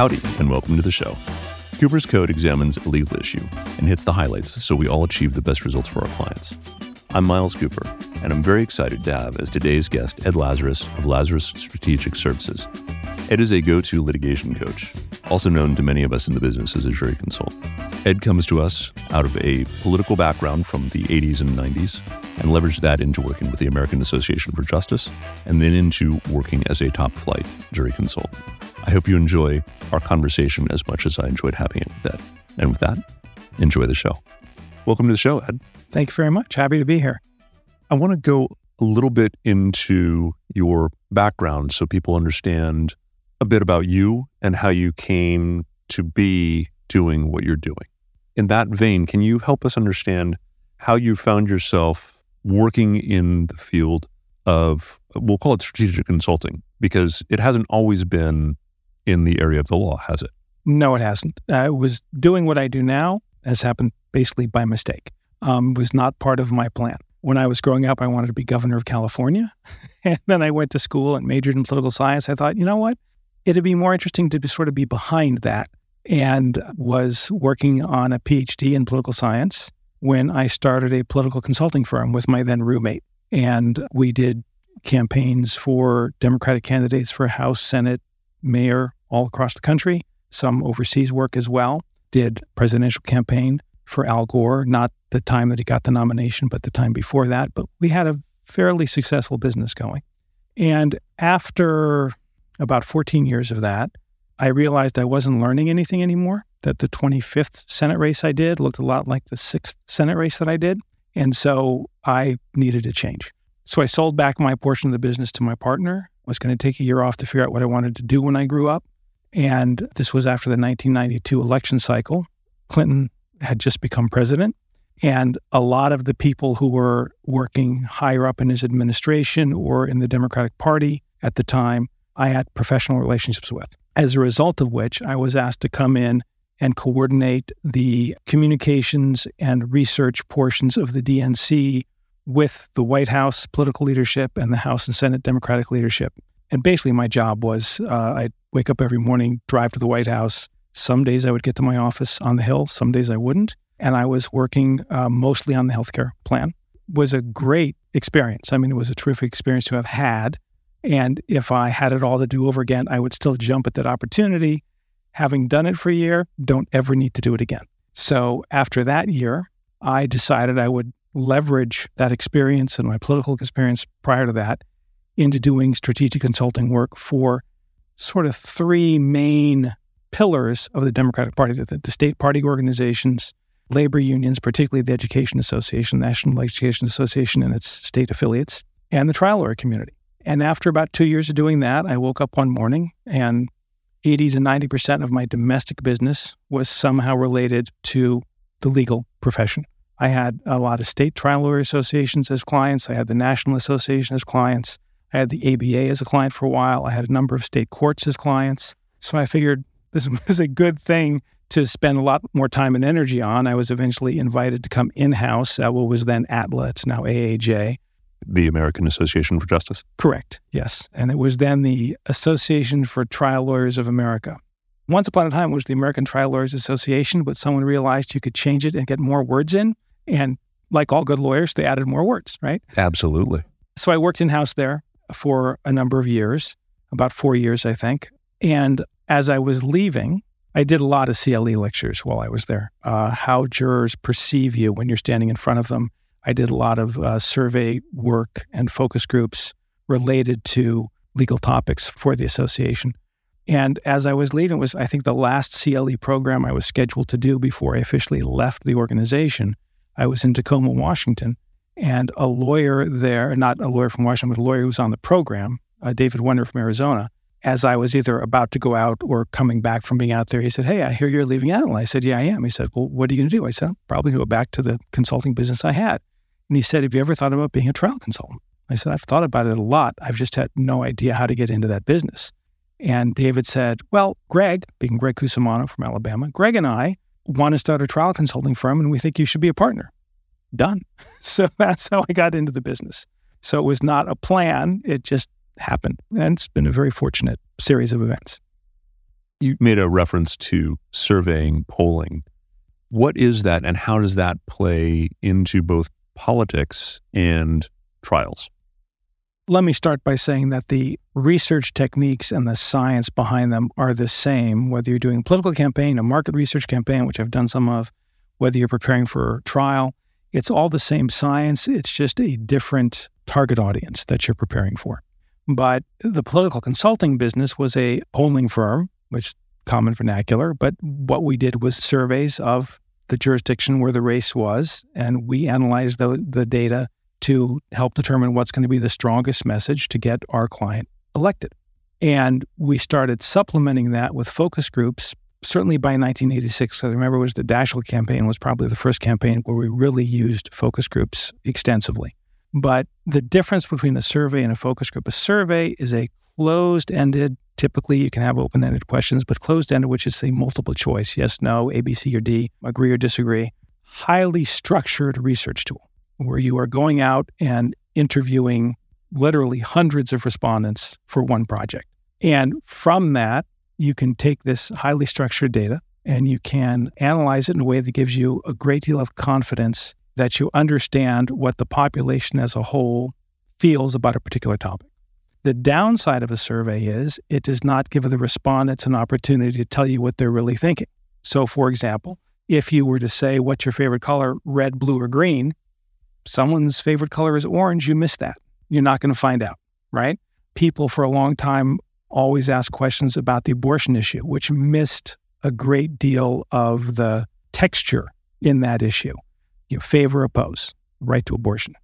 Howdy, and welcome to the show. Coopers' Code examines a legal issue and hits the highlights so we all achieve the best results for our clients. I'm Miles Cooper, and I'm very excited to have as today's guest Ed Lazarus of Lazarus Strategic Services. Ed is a go to litigation coach, also known to many of us in the business as a jury consultant. Ed comes to us out of a political background from the 80s and 90s and leveraged that into working with the American Association for Justice and then into working as a top flight jury consultant. I hope you enjoy our conversation as much as I enjoyed having it with Ed. And with that, enjoy the show. Welcome to the show, Ed. Thank you very much. Happy to be here. I want to go a little bit into your background so people understand a bit about you and how you came to be doing what you're doing. In that vein, can you help us understand how you found yourself working in the field of, we'll call it strategic consulting, because it hasn't always been in the area of the law, has it? No, it hasn't. I was doing what I do now has happened basically by mistake. Um, was not part of my plan. When I was growing up, I wanted to be governor of California. and then I went to school and majored in political science. I thought, you know what? It'd be more interesting to be, sort of be behind that and was working on a PhD in political science when I started a political consulting firm with my then roommate. And we did campaigns for Democratic candidates for House, Senate, mayor all across the country, some overseas work as well. Did presidential campaign for Al Gore, not the time that he got the nomination, but the time before that. But we had a fairly successful business going. And after about 14 years of that, I realized I wasn't learning anything anymore, that the 25th Senate race I did looked a lot like the sixth Senate race that I did. And so I needed a change. So I sold back my portion of the business to my partner I was going to take a year off to figure out what I wanted to do when I grew up. And this was after the 1992 election cycle. Clinton had just become president. And a lot of the people who were working higher up in his administration or in the Democratic Party at the time, I had professional relationships with. As a result of which, I was asked to come in and coordinate the communications and research portions of the DNC with the White House political leadership and the House and Senate Democratic leadership. And basically, my job was uh, I'd wake up every morning, drive to the White House. Some days I would get to my office on the Hill, some days I wouldn't. And I was working uh, mostly on the healthcare plan. It was a great experience. I mean, it was a terrific experience to have had. And if I had it all to do over again, I would still jump at that opportunity. Having done it for a year, don't ever need to do it again. So after that year, I decided I would leverage that experience and my political experience prior to that into doing strategic consulting work for sort of three main pillars of the Democratic Party the, the state party organizations, labor unions, particularly the Education Association, National Education Association, and its state affiliates, and the trial lawyer community. And after about two years of doing that, I woke up one morning and 80 to 90% of my domestic business was somehow related to the legal profession. I had a lot of state trial lawyer associations as clients. I had the National Association as clients. I had the ABA as a client for a while. I had a number of state courts as clients. So I figured this was a good thing to spend a lot more time and energy on. I was eventually invited to come in house at what was then ATLA, it's now AAJ. The American Association for Justice? Correct, yes. And it was then the Association for Trial Lawyers of America. Once upon a time, it was the American Trial Lawyers Association, but someone realized you could change it and get more words in. And like all good lawyers, they added more words, right? Absolutely. So I worked in house there for a number of years, about four years, I think. And as I was leaving, I did a lot of CLE lectures while I was there. Uh, how jurors perceive you when you're standing in front of them. I did a lot of uh, survey work and focus groups related to legal topics for the association. And as I was leaving, it was I think the last CLE program I was scheduled to do before I officially left the organization. I was in Tacoma, Washington, and a lawyer there, not a lawyer from Washington, but a lawyer who was on the program, uh, David Wenner from Arizona, as I was either about to go out or coming back from being out there, he said, Hey, I hear you're leaving ATLA. I said, Yeah, I am. He said, Well, what are you going to do? I said, Probably go back to the consulting business I had. And he said, Have you ever thought about being a trial consultant? I said, I've thought about it a lot. I've just had no idea how to get into that business. And David said, Well, Greg, being Greg Cusimano from Alabama, Greg and I want to start a trial consulting firm and we think you should be a partner. Done. So that's how I got into the business. So it was not a plan, it just happened. And it's been a very fortunate series of events. You made a reference to surveying, polling. What is that, and how does that play into both politics and trials? Let me start by saying that the research techniques and the science behind them are the same, whether you're doing a political campaign, a market research campaign, which I've done some of, whether you're preparing for a trial. It's all the same science. It's just a different target audience that you're preparing for. But the political consulting business was a polling firm, which common vernacular, but what we did was surveys of the jurisdiction where the race was, and we analyzed the, the data to help determine what's going to be the strongest message to get our client elected. And we started supplementing that with focus groups. Certainly by 1986, I remember was the Daschle campaign was probably the first campaign where we really used focus groups extensively. But the difference between a survey and a focus group, a survey is a closed-ended. Typically, you can have open-ended questions, but closed-ended, which is a multiple choice: yes, no, A, B, C, or D, agree or disagree. Highly structured research tool where you are going out and interviewing literally hundreds of respondents for one project. And from that, you can take this highly structured data and you can analyze it in a way that gives you a great deal of confidence that you understand what the population as a whole feels about a particular topic. The downside of a survey is it does not give the respondents an opportunity to tell you what they're really thinking. So, for example, if you were to say, What's your favorite color, red, blue, or green? someone's favorite color is orange, you miss that. You're not going to find out, right? People for a long time always ask questions about the abortion issue, which missed a great deal of the texture in that issue. You favor, oppose, right to abortion.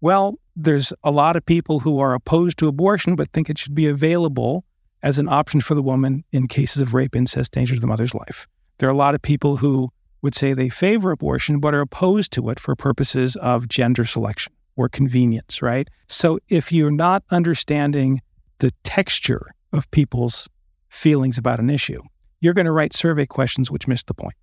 Well, there's a lot of people who are opposed to abortion but think it should be available as an option for the woman in cases of rape, incest, danger to the mother's life. There are a lot of people who would say they favor abortion but are opposed to it for purposes of gender selection or convenience, right? So if you're not understanding the texture of people's feelings about an issue, you're going to write survey questions which miss the point.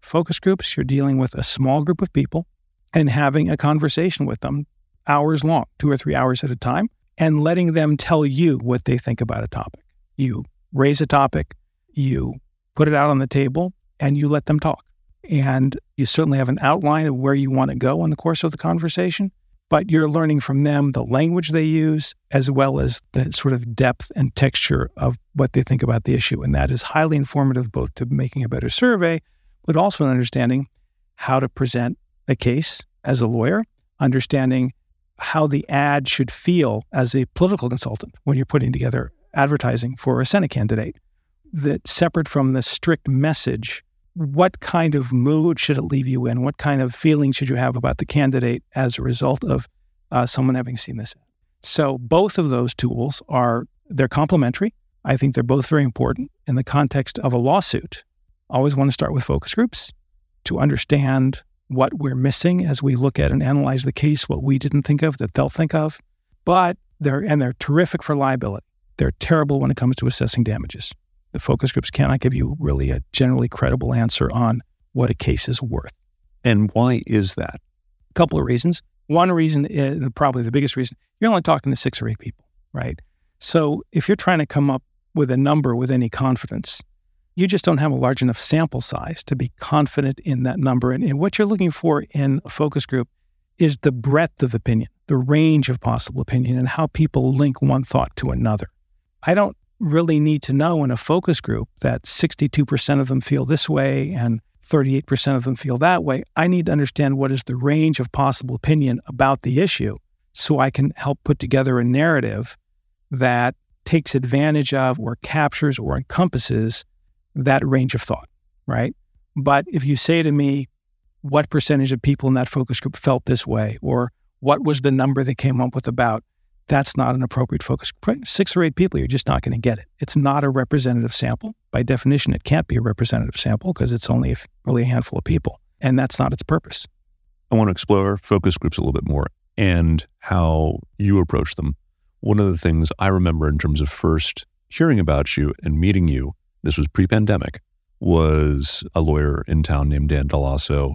Focus groups, you're dealing with a small group of people and having a conversation with them hours long, two or three hours at a time, and letting them tell you what they think about a topic. You raise a topic, you put it out on the table, and you let them talk. And you certainly have an outline of where you want to go in the course of the conversation, but you're learning from them the language they use as well as the sort of depth and texture of what they think about the issue. And that is highly informative both to making a better survey, but also in understanding how to present a case as a lawyer, understanding how the ad should feel as a political consultant when you're putting together advertising for a Senate candidate. That separate from the strict message what kind of mood should it leave you in? What kind of feeling should you have about the candidate as a result of uh, someone having seen this? So both of those tools are they're complementary. I think they're both very important in the context of a lawsuit. Always want to start with focus groups to understand what we're missing as we look at and analyze the case, what we didn't think of that they'll think of. But they're and they're terrific for liability. They're terrible when it comes to assessing damages the focus groups cannot give you really a generally credible answer on what a case is worth. And why is that? A couple of reasons. One reason, is, probably the biggest reason, you're only talking to six or eight people, right? So if you're trying to come up with a number with any confidence, you just don't have a large enough sample size to be confident in that number. And, and what you're looking for in a focus group is the breadth of opinion, the range of possible opinion, and how people link one thought to another. I don't really need to know in a focus group that 62% of them feel this way and 38% of them feel that way. I need to understand what is the range of possible opinion about the issue so I can help put together a narrative that takes advantage of or captures or encompasses that range of thought, right? But if you say to me, what percentage of people in that focus group felt this way, or what was the number they came up with about, that's not an appropriate focus. group. Six or eight people, you're just not going to get it. It's not a representative sample. By definition, it can't be a representative sample because it's only really a handful of people. And that's not its purpose. I want to explore focus groups a little bit more and how you approach them. One of the things I remember in terms of first hearing about you and meeting you, this was pre pandemic, was a lawyer in town named Dan Dell'Osso,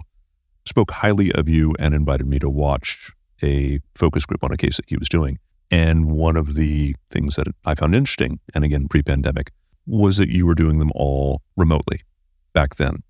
spoke highly of you and invited me to watch a focus group on a case that he was doing. And one of the things that I found interesting, and again, pre pandemic, was that you were doing them all remotely back then.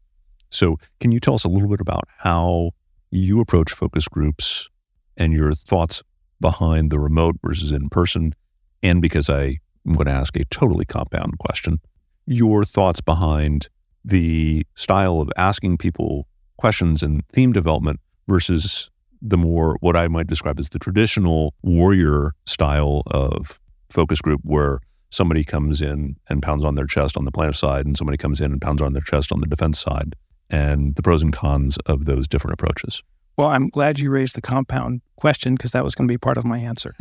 So, can you tell us a little bit about how you approach focus groups and your thoughts behind the remote versus in person? And because I am going to ask a totally compound question, your thoughts behind the style of asking people questions and theme development versus the more what I might describe as the traditional warrior style of focus group where somebody comes in and pounds on their chest on the plaintiff side and somebody comes in and pounds on their chest on the defense side and the pros and cons of those different approaches. Well, I'm glad you raised the compound question because that was going to be part of my answer.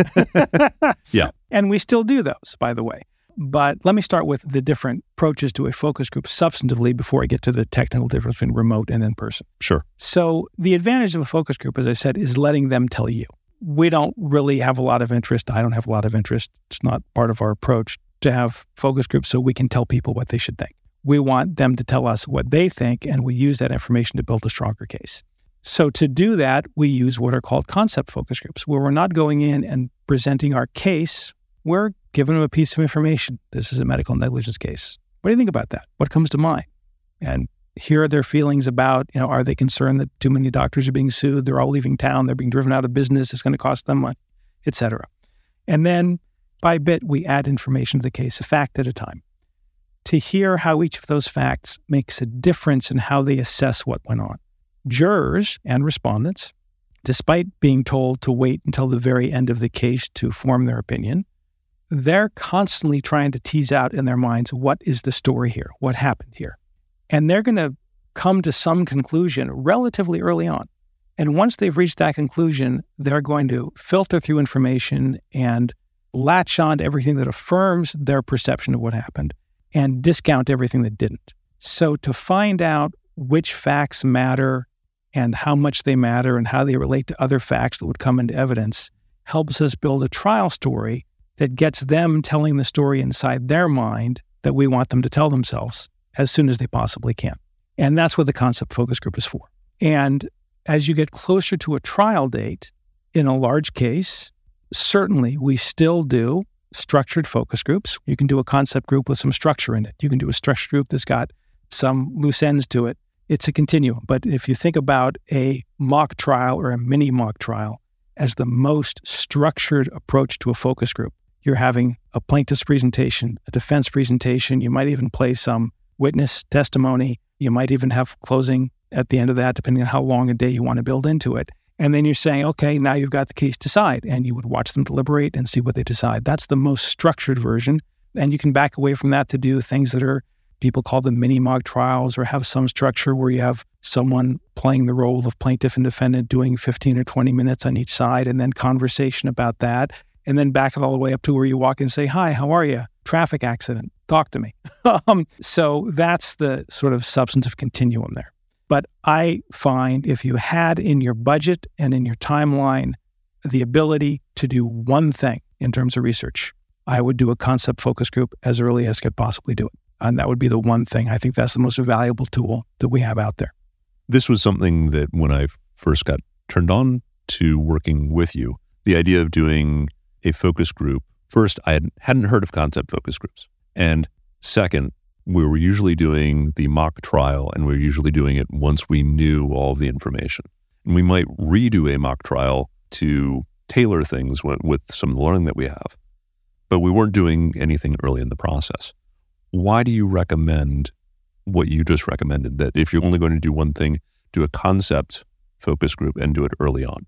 yeah. And we still do those, by the way. But let me start with the different approaches to a focus group substantively before I get to the technical difference between remote and in person. Sure. So, the advantage of a focus group, as I said, is letting them tell you. We don't really have a lot of interest. I don't have a lot of interest. It's not part of our approach to have focus groups so we can tell people what they should think. We want them to tell us what they think, and we use that information to build a stronger case. So, to do that, we use what are called concept focus groups, where we're not going in and presenting our case. We're giving them a piece of information. This is a medical negligence case. What do you think about that? What comes to mind? And here are their feelings about, you know, are they concerned that too many doctors are being sued? They're all leaving town. They're being driven out of business. It's going to cost them money, et cetera. And then by bit, we add information to the case, a fact at a time, to hear how each of those facts makes a difference in how they assess what went on jurors and respondents, despite being told to wait until the very end of the case to form their opinion, they're constantly trying to tease out in their minds what is the story here? What happened here? And they're going to come to some conclusion relatively early on. And once they've reached that conclusion, they're going to filter through information and latch on to everything that affirms their perception of what happened and discount everything that didn't. So, to find out which facts matter and how much they matter and how they relate to other facts that would come into evidence helps us build a trial story that gets them telling the story inside their mind that we want them to tell themselves as soon as they possibly can. And that's what the concept focus group is for. And as you get closer to a trial date in a large case, certainly we still do structured focus groups. You can do a concept group with some structure in it. You can do a structured group that's got some loose ends to it it's a continuum. But if you think about a mock trial or a mini mock trial as the most structured approach to a focus group, you're having a plaintiff's presentation, a defense presentation. You might even play some witness testimony. You might even have closing at the end of that, depending on how long a day you want to build into it. And then you're saying, okay, now you've got the case decide, and you would watch them deliberate and see what they decide. That's the most structured version. And you can back away from that to do things that are people call them mini mock trials or have some structure where you have someone playing the role of plaintiff and defendant doing 15 or 20 minutes on each side and then conversation about that and then back it all the way up to where you walk and say hi how are you? Traffic accident. Talk to me. Um, so that's the sort of substantive continuum there. But i find if you had in your budget and in your timeline the ability to do one thing in terms of research i would do a concept focus group as early as could possibly do it. And that would be the one thing. I think that's the most valuable tool that we have out there. This was something that when I first got turned on to working with you, the idea of doing a focus group, first, I hadn't heard of concept focus groups. And second, we were usually doing the mock trial and we were usually doing it once we knew all the information. And we might redo a mock trial to tailor things with, with some learning that we have. But we weren't doing anything early in the process why do you recommend what you just recommended that if you're only going to do one thing, do a concept focus group and do it early on?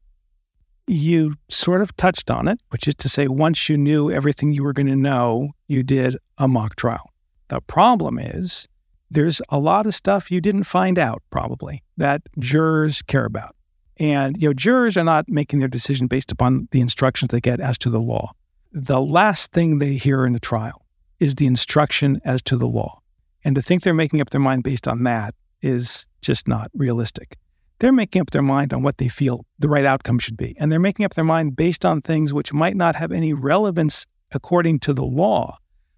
You sort of touched on it, which is to say, once you knew everything you were going to know, you did a mock trial. The problem is there's a lot of stuff you didn't find out, probably, that jurors care about. And you know, jurors are not making their decision based upon the instructions they get as to the law. The last thing they hear in a trial is the instruction as to the law. And to think they're making up their mind based on that is just not realistic. They're making up their mind on what they feel the right outcome should be. And they're making up their mind based on things which might not have any relevance according to the law,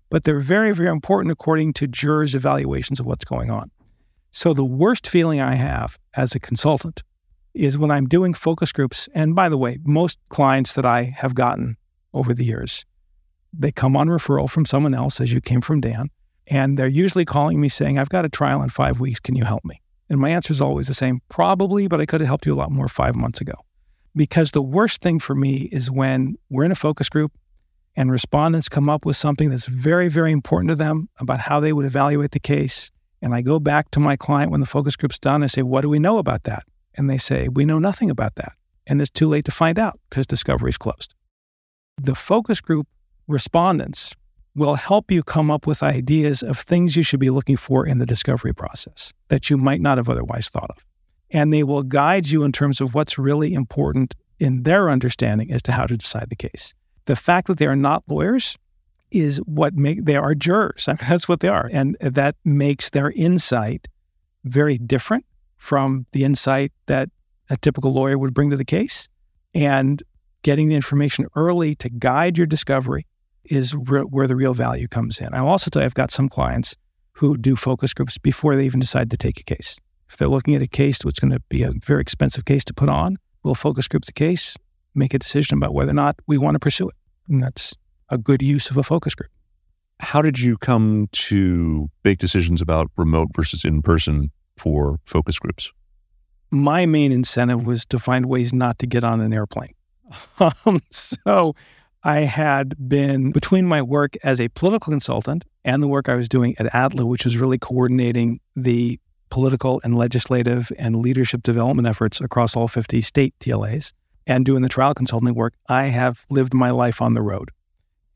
but they're very, very important according to jurors' evaluations of what's going on. So the worst feeling I have as a consultant is when I'm doing focus groups. And by the way, most clients that I have gotten over the years they come on referral from someone else, as you came from Dan. And they're usually calling me saying, I've got a trial in five weeks. Can you help me? And my answer is always the same probably, but I could have helped you a lot more five months ago. Because the worst thing for me is when we're in a focus group and respondents come up with something that's very, very important to them about how they would evaluate the case. And I go back to my client when the focus group's done. I say, What do we know about that? And they say, We know nothing about that. And it's too late to find out because discovery is closed. The focus group respondents will help you come up with ideas of things you should be looking for in the discovery process that you might not have otherwise thought of. And they will guide you in terms of what's really important in their understanding as to how to decide the case. The fact that they are not lawyers is what make they are jurors. I mean, that's what they are. And that makes their insight very different from the insight that a typical lawyer would bring to the case. And getting the information early to guide your discovery is re- where the real value comes in. I'll also tell you, I've got some clients who do focus groups before they even decide to take a case. If they're looking at a case that's going to be a very expensive case to put on, we'll focus group the case, make a decision about whether or not we want to pursue it. And that's a good use of a focus group. How did you come to make decisions about remote versus in person for focus groups? My main incentive was to find ways not to get on an airplane. Um, so I had been between my work as a political consultant and the work I was doing at ATLA, which was really coordinating the political and legislative and leadership development efforts across all 50 state TLAs and doing the trial consulting work, I have lived my life on the road.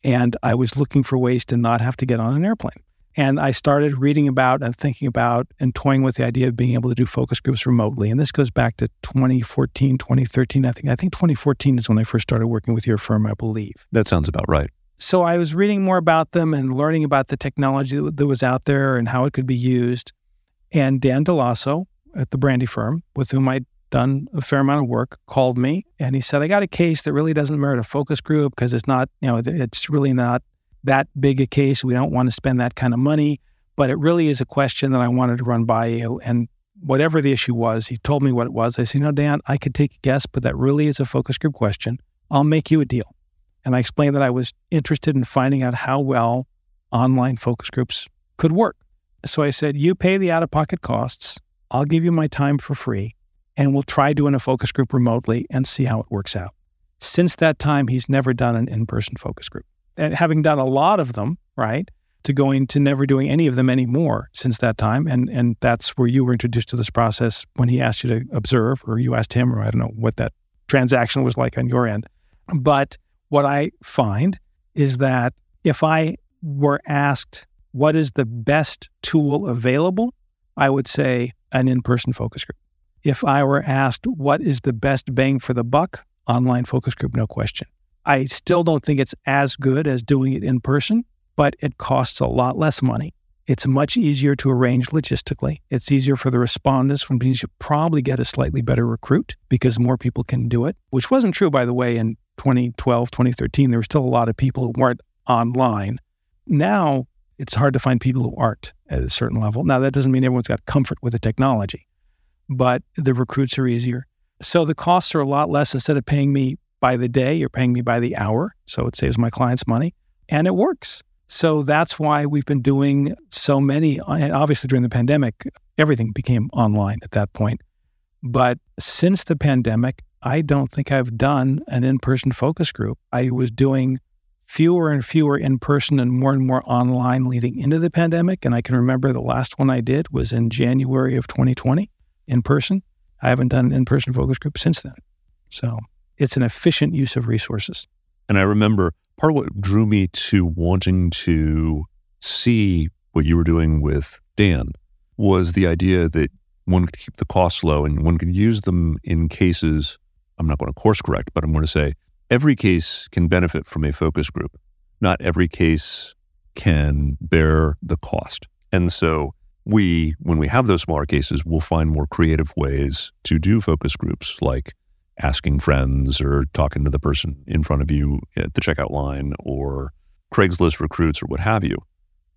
And I was looking for ways to not have to get on an airplane. And I started reading about and thinking about and toying with the idea of being able to do focus groups remotely. And this goes back to 2014, 2013. I think I think 2014 is when I first started working with your firm, I believe. That sounds about right. So I was reading more about them and learning about the technology that was out there and how it could be used. And Dan Dell'Osso at the Brandi firm, with whom I'd done a fair amount of work, called me and he said, I got a case that really doesn't merit a focus group because it's not, you know, it's really not that big a case. We don't want to spend that kind of money, but it really is a question that I wanted to run by you. And whatever the issue was, he told me what it was. I said, No, Dan, I could take a guess, but that really is a focus group question. I'll make you a deal. And I explained that I was interested in finding out how well online focus groups could work. So I said, You pay the out of pocket costs. I'll give you my time for free, and we'll try doing a focus group remotely and see how it works out. Since that time, he's never done an in person focus group and having done a lot of them, right, to going to never doing any of them anymore since that time. And and that's where you were introduced to this process when he asked you to observe, or you asked him, or I don't know what that transaction was like on your end. But what I find is that if I were asked what is the best tool available, I would say an in-person focus group. If I were asked what is the best bang for the buck, online focus group, no question. I still don't think it's as good as doing it in person, but it costs a lot less money. It's much easier to arrange logistically. It's easier for the respondents, which means you probably get a slightly better recruit because more people can do it, which wasn't true, by the way, in 2012, 2013. There were still a lot of people who weren't online. Now it's hard to find people who aren't at a certain level. Now, that doesn't mean everyone's got comfort with the technology, but the recruits are easier. So the costs are a lot less. Instead of paying me by the day, you're paying me by the hour. So it saves my clients money and it works. So that's why we've been doing so many. And obviously, during the pandemic, everything became online at that point. But since the pandemic, I don't think I've done an in person focus group. I was doing fewer and fewer in person and more and more online leading into the pandemic. And I can remember the last one I did was in January of 2020 in person. I haven't done an in person focus group since then. So it's an efficient use of resources. And I remember part of what drew me to wanting to see what you were doing with Dan was the idea that one could keep the costs low and one could use them in cases. I'm not going to course correct, but I'm going to say every case can benefit from a focus group. Not every case can bear the cost. And so we, when we have those smaller cases, we'll find more creative ways to do focus groups like asking friends or talking to the person in front of you at the checkout line or Craigslist recruits or what have you.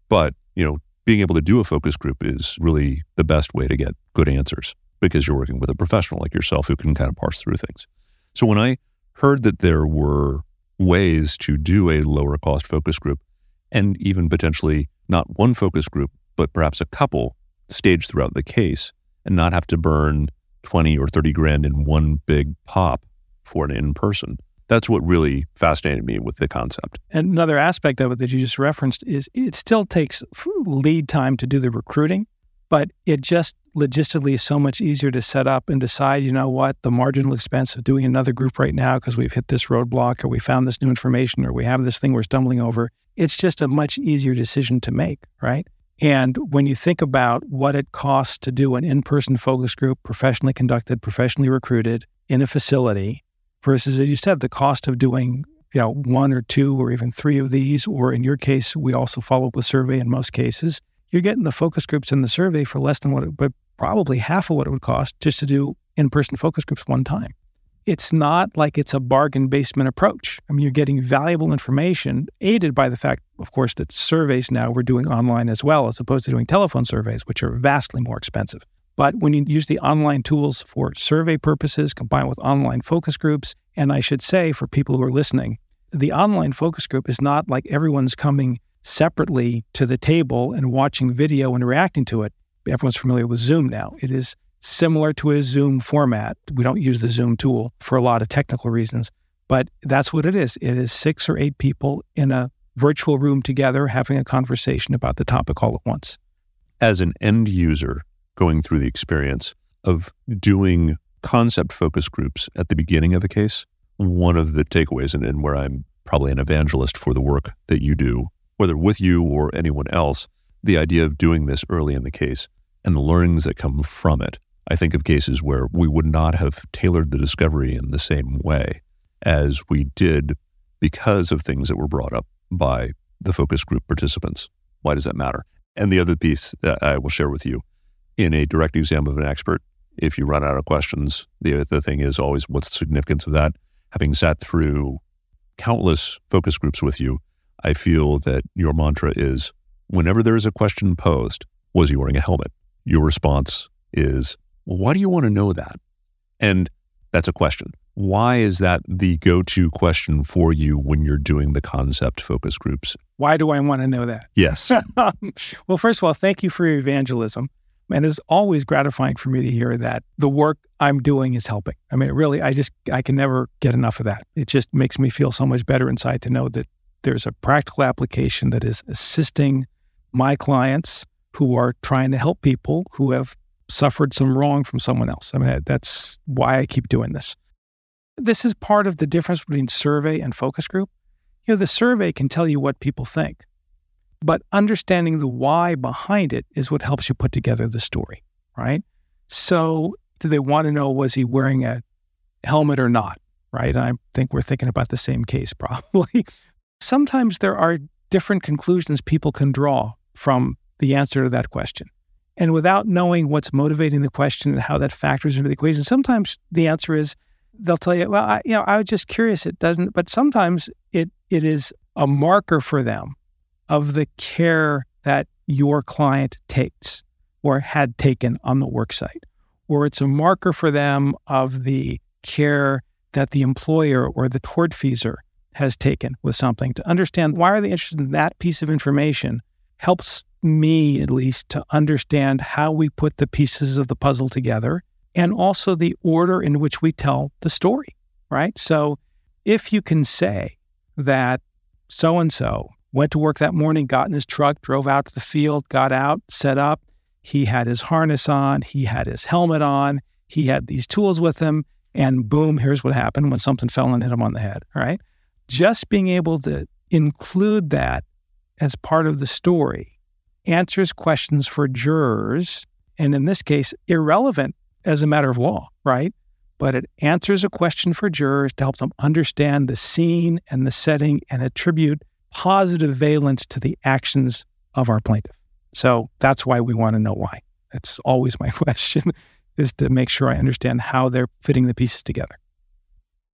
But, you know, being able to do a focus group is really the best way to get good answers because you're working with a professional like yourself who can kind of parse through things. So when I heard that there were ways to do a lower cost focus group and even potentially not one focus group, but perhaps a couple staged throughout the case and not have to burn 20 or 30 grand in one big pop for an in person. That's what really fascinated me with the concept. And another aspect of it that you just referenced is it still takes lead time to do the recruiting, but it just logistically is so much easier to set up and decide, you know what, the marginal expense of doing another group right now because we've hit this roadblock or we found this new information or we have this thing we're stumbling over. It's just a much easier decision to make, right? And when you think about what it costs to do an in person focus group, professionally conducted, professionally recruited in a facility, versus, as you said, the cost of doing you know, one or two or even three of these, or in your case, we also follow up with survey in most cases, you're getting the focus groups in the survey for less than what it, but probably half of what it would cost just to do in person focus groups one time. It's not like it's a bargain basement approach. I mean, you're getting valuable information aided by the fact, of course, that surveys now we're doing online as well, as opposed to doing telephone surveys, which are vastly more expensive. But when you use the online tools for survey purposes combined with online focus groups, and I should say for people who are listening, the online focus group is not like everyone's coming separately to the table and watching video and reacting to it everyone's familiar with Zoom now. It is similar to a Zoom format. We don't use the Zoom tool for a lot of technical reasons, but that's what it is. It is six or eight people in a virtual room together having a conversation about the topic all at once. As an end user going through the experience of doing concept focus groups at the beginning of a case, one of the takeaways, and, and where I'm probably an evangelist for the work that you do, whether with you or anyone else, the idea of doing this early in the case and the learnings that come from it. I think of cases where we would not have tailored the discovery in the same way as we did because of things that were brought up by the focus group participants. Why does that matter? And the other piece that I will share with you in a direct exam of an expert, if you run out of questions, the other thing is always what's the significance of that? Having sat through countless focus groups with you, I feel that your mantra is whenever there is a question posed, was he wearing a helmet? your response is, well, why do you want to know that? And that's a question. Why is that the go to question for you when you're doing the concept focus groups? Why do I want to know that? Yes. well, first of all, thank you for your evangelism. And it's always gratifying for me to hear that the work I'm doing is helping. I mean, really, I just, I can never get enough of that. It just makes me feel so much better inside to know that there's a practical application that is assisting my clients who are trying to help people who have suffered some wrong from someone else. I mean, that's why I keep doing this. This is part of the difference between survey and focus group. You know, the survey can tell you what people think, but understanding the why behind it is what helps you put together the story, right? So, do they want to know was he wearing a helmet or not, right? And I think we're thinking about the same case probably. Sometimes there are different conclusions people can draw from the answer to that question. And without knowing what's motivating the question and how that factors into the equation, sometimes the answer is they'll tell you, well, I, you know, I was just curious. It doesn't, but sometimes it it is a marker for them of the care that your client takes or had taken on the worksite, or it's a marker for them of the care that the employer or the tortfeasor has taken with something to understand why are they interested in that piece of information helps me at least to understand how we put the pieces of the puzzle together and also the order in which we tell the story, right? So if you can say that so and so went to work that morning, got in his truck, drove out to the field, got out, set up, he had his harness on, he had his helmet on, he had these tools with him, and boom, here's what happened when something fell and hit him on the head, right? Just being able to include that as part of the story answers questions for jurors, and in this case, irrelevant as a matter of law, right? But it answers a question for jurors to help them understand the scene and the setting and attribute positive valence to the actions of our plaintiff. So that's why we want to know why. That's always my question is to make sure I understand how they're fitting the pieces together.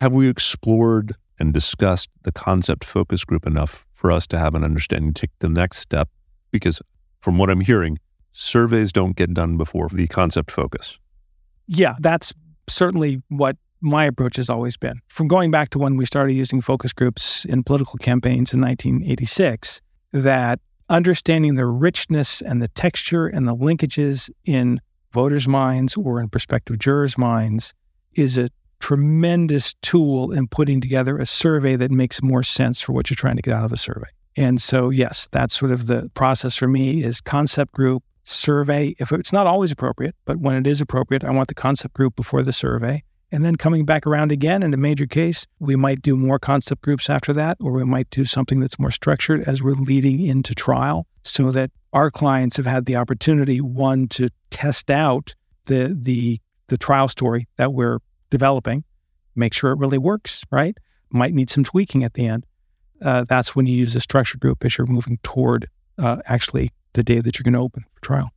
Have we explored and discussed the concept focus group enough for us to have an understanding to take the next step? Because from what I'm hearing, surveys don't get done before the concept focus. Yeah, that's certainly what my approach has always been. From going back to when we started using focus groups in political campaigns in 1986, that understanding the richness and the texture and the linkages in voters' minds or in prospective jurors' minds is a tremendous tool in putting together a survey that makes more sense for what you're trying to get out of a survey. And so, yes, that's sort of the process for me is concept group, survey. If it's not always appropriate, but when it is appropriate, I want the concept group before the survey. And then coming back around again in a major case, we might do more concept groups after that, or we might do something that's more structured as we're leading into trial so that our clients have had the opportunity, one, to test out the the the trial story that we're developing, make sure it really works, right? Might need some tweaking at the end. Uh, that's when you use a structured group as you're moving toward uh, actually the day that you're going to open for trial.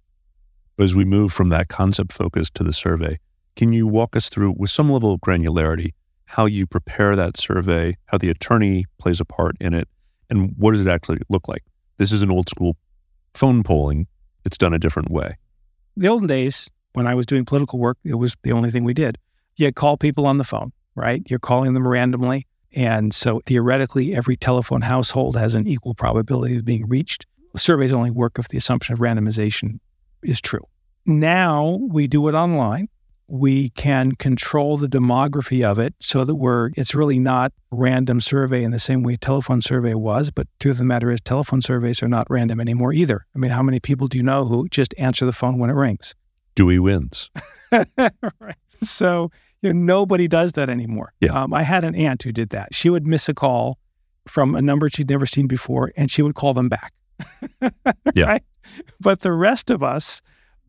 As we move from that concept focus to the survey, can you walk us through, with some level of granularity, how you prepare that survey, how the attorney plays a part in it, and what does it actually look like? This is an old school phone polling. It's done a different way. The olden days, when I was doing political work, it was the only thing we did. You call people on the phone, right? You're calling them randomly. And so theoretically, every telephone household has an equal probability of being reached. Surveys only work if the assumption of randomization is true. Now we do it online. We can control the demography of it so that we're it's really not random survey in the same way telephone survey was but truth of the matter is telephone surveys are not random anymore either. I mean how many people do you know who just answer the phone when it rings? Dewey wins. Right. So nobody does that anymore yeah. Um, i had an aunt who did that she would miss a call from a number she'd never seen before and she would call them back yeah right? but the rest of us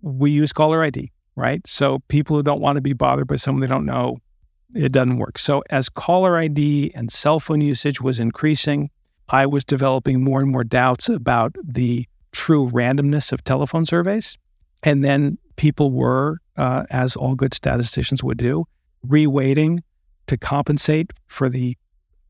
we use caller id right? So people who don't want to be bothered by someone they don't know, it doesn't work. So as caller ID and cell phone usage was increasing, I was developing more and more doubts about the true randomness of telephone surveys. And then people were, uh, as all good statisticians would do, reweighting to compensate for the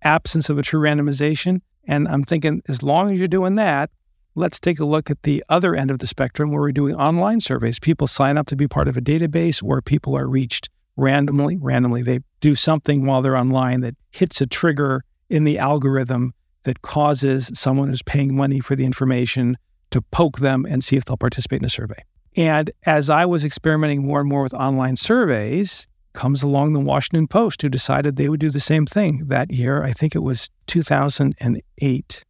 absence of a true randomization. And I'm thinking, as long as you're doing that, Let's take a look at the other end of the spectrum where we're doing online surveys. People sign up to be part of a database where people are reached randomly. Randomly, they do something while they're online that hits a trigger in the algorithm that causes someone who's paying money for the information to poke them and see if they'll participate in a survey. And as I was experimenting more and more with online surveys, comes along the Washington Post, who decided they would do the same thing that year. I think it was 2008,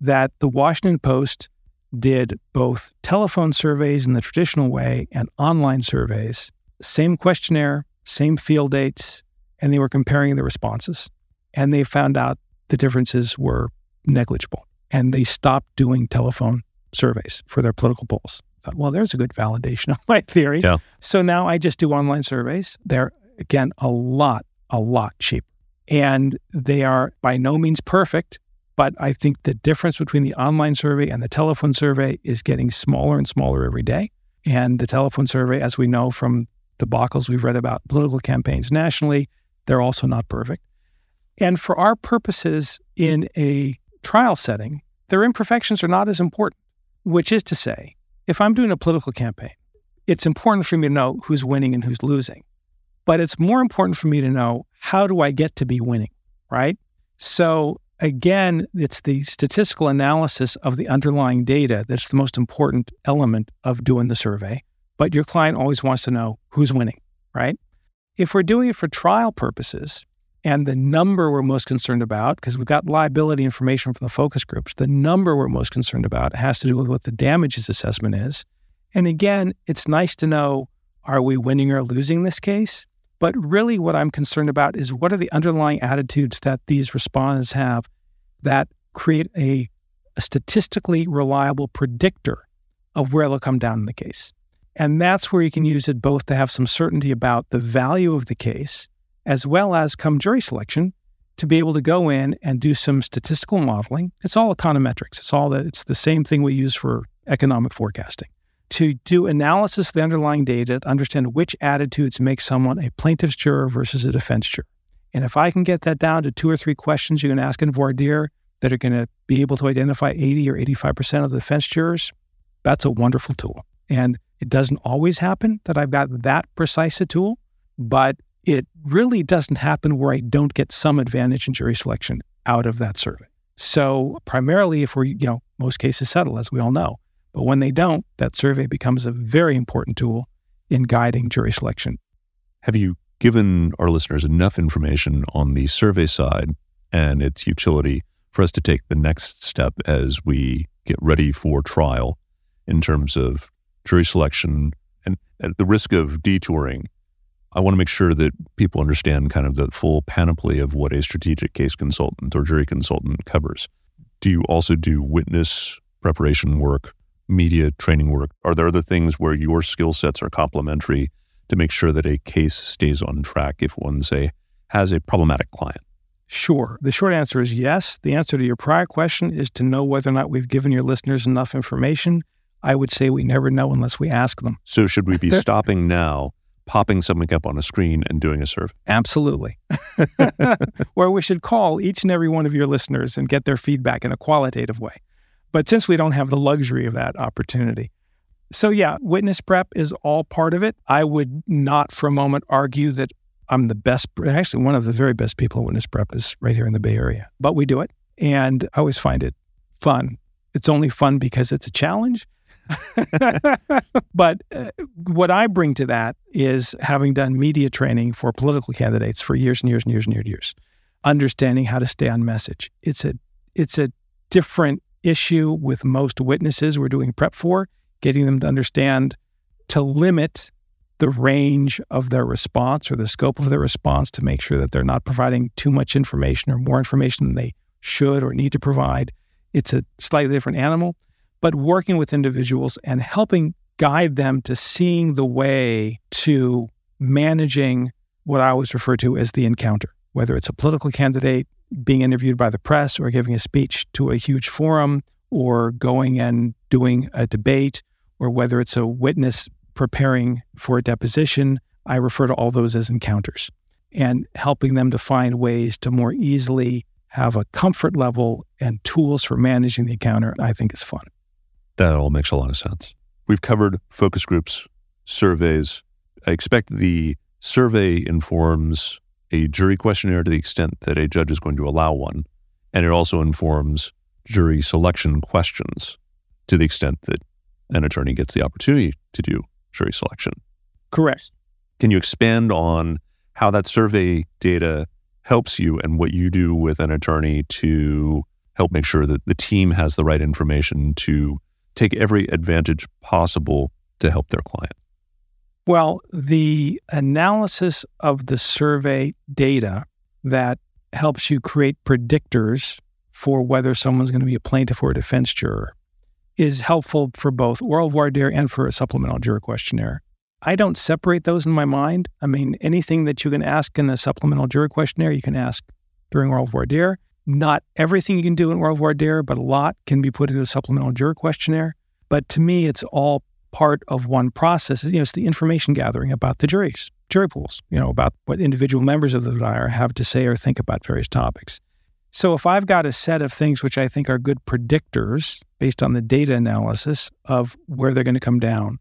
that the Washington Post did both telephone surveys in the traditional way and online surveys, same questionnaire, same field dates, and they were comparing the responses. And they found out the differences were negligible. And they stopped doing telephone surveys for their political polls. I thought, well, there's a good validation of my theory. Yeah. So now I just do online surveys. They're, again, a lot, a lot cheaper. And they are by no means perfect, but I think the difference between the online survey and the telephone survey is getting smaller and smaller every day. And the telephone survey, as we know from the debacles we've read about political campaigns nationally, they're also not perfect. And for our purposes in a trial setting, their imperfections are not as important, which is to say, if I'm doing a political campaign, it's important for me to know who's winning and who's losing. But it's more important for me to know how do I get to be winning, right? So again, it's the statistical analysis of the underlying data that's the most important element of doing the survey. But your client always wants to know who's winning, right? If we're doing it for trial purposes, and the number we're most concerned about, because we've got liability information from the focus groups, the number we're most concerned about has to do with what the damages assessment is. And again, it's nice to know are we winning or losing this case? But really, what I'm concerned about is what are the underlying attitudes that these respondents have that create a, a statistically reliable predictor of where they'll come down in the case. And that's where you can use it both to have some certainty about the value of the case, as well as come jury selection, to be able to go in and do some statistical modeling. It's all econometrics. It's all that it's the same thing we use for economic forecasting to do analysis of the underlying data to understand which attitudes make someone a plaintiff's juror versus a defense juror. And if I can get that down to two or three questions you can ask in voir dire that are going to be able to identify 80 or 85% of the defense jurors, that's a wonderful tool. And it doesn't always happen that I've got that precise a tool, but it really doesn't happen where I don't get some advantage in jury selection out of that survey. So primarily if we're, you know, most cases settle, as we all know. But when they don't, that survey becomes a very important tool in guiding jury selection. Have you given our listeners enough information on the survey side and its utility for us to take the next step as we get ready for trial in terms of jury selection and at the risk of detouring I want to make sure that people understand kind of the full panoply of what a strategic case consultant or jury consultant covers. Do you also do witness preparation work, media training work? Are there other things where your skill sets are complementary to make sure that a case stays on track if one, say, has a problematic client? Sure. The short answer is yes. The answer to your prior question is to know whether or not we've given your listeners enough information. I would say we never know unless we ask them. So, should we be stopping now, popping something up on a screen, and doing a survey? Absolutely. or we should call each and every one of your listeners and get their feedback in a qualitative way. But since we don't have the luxury of that opportunity, so yeah, witness prep is all part of it. I would not for a moment argue that I'm the best, actually, one of the very best people in witness prep is right here in the Bay Area. But we do it. And I always find it fun. It's only fun because it's a challenge. but uh, what I bring to that is having done media training for political candidates for years and years and years and years and years, understanding how to stay on message. It's a it's a different issue with most witnesses we're doing prep for, getting them to understand to limit the range of their response or the scope of their response to make sure that they're not providing too much information or more information than they should or need to provide. It's a slightly different animal, but working with individuals and helping guide them to seeing the way to managing what I always refer to as the encounter, whether it's a political candidate being interviewed by the press or giving a speech to a huge forum or going and doing a debate, or whether it's a witness preparing for a deposition, I refer to all those as encounters and helping them to find ways to more easily have a comfort level and tools for managing the encounter, I think is fun. That all makes a lot of sense. We've covered focus groups, surveys. I expect the survey informs a jury questionnaire to the extent that a judge is going to allow one. And it also informs jury selection questions to the extent that an attorney gets the opportunity to do jury selection. Correct. Can you expand on how that survey data helps you and what you do with an attorney to help make sure that the team has the right information to take every advantage possible to help their client? Well, the analysis of the survey data that helps you create predictors for whether someone's going to be a plaintiff or a defense juror is helpful for both oral voir dire and for a supplemental juror questionnaire. I don't separate those in my mind. I mean, anything that you can ask in a supplemental juror questionnaire, you can ask during oral voir dire. Not everything you can do in oral voir dire, but a lot can be put into a supplemental juror questionnaire. But to me, it's all part of one process. You know, it's the information gathering about the juries, jury pools, you know, about what individual members of the dire have to say or think about various topics. So if I've got a set of things which I think are good predictors based on the data analysis of where they're going to come down,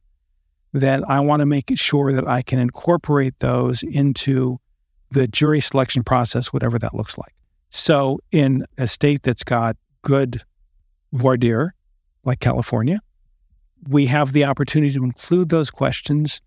then I want to make sure that I can incorporate those into the jury selection process, whatever that looks like. So in a state that's got good voir dire, like California, we have the opportunity to include those questions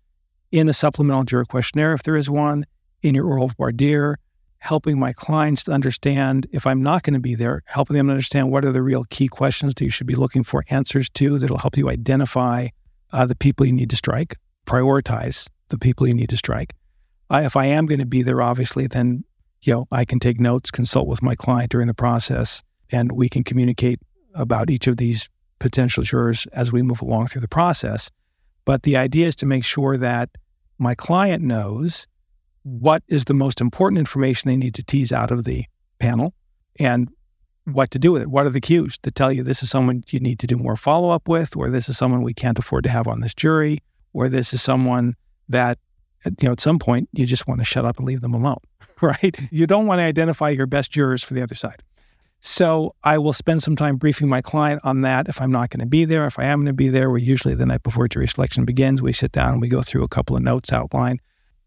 in a supplemental juror questionnaire if there is one, in your oral voir dire, helping my clients to understand if I'm not going to be there, helping them understand what are the real key questions that you should be looking for answers to that'll help you identify uh, the people you need to strike, prioritize the people you need to strike. If I am going to be there, obviously, then you know I can take notes, consult with my client during the process, and we can communicate about each of these potential jurors as we move along through the process. But the idea is to make sure that my client knows what is the most important information they need to tease out of the panel and what to do with it. What are the cues to tell you this is someone you need to do more follow up with, or this is someone we can't afford to have on this jury, or this is someone that, you know, at some point you just want to shut up and leave them alone, right? You don't want to identify your best jurors for the other side. So I will spend some time briefing my client on that if I'm not going to be there. If I am going to be there, we usually the night before jury selection begins, we sit down and we go through a couple of notes outline.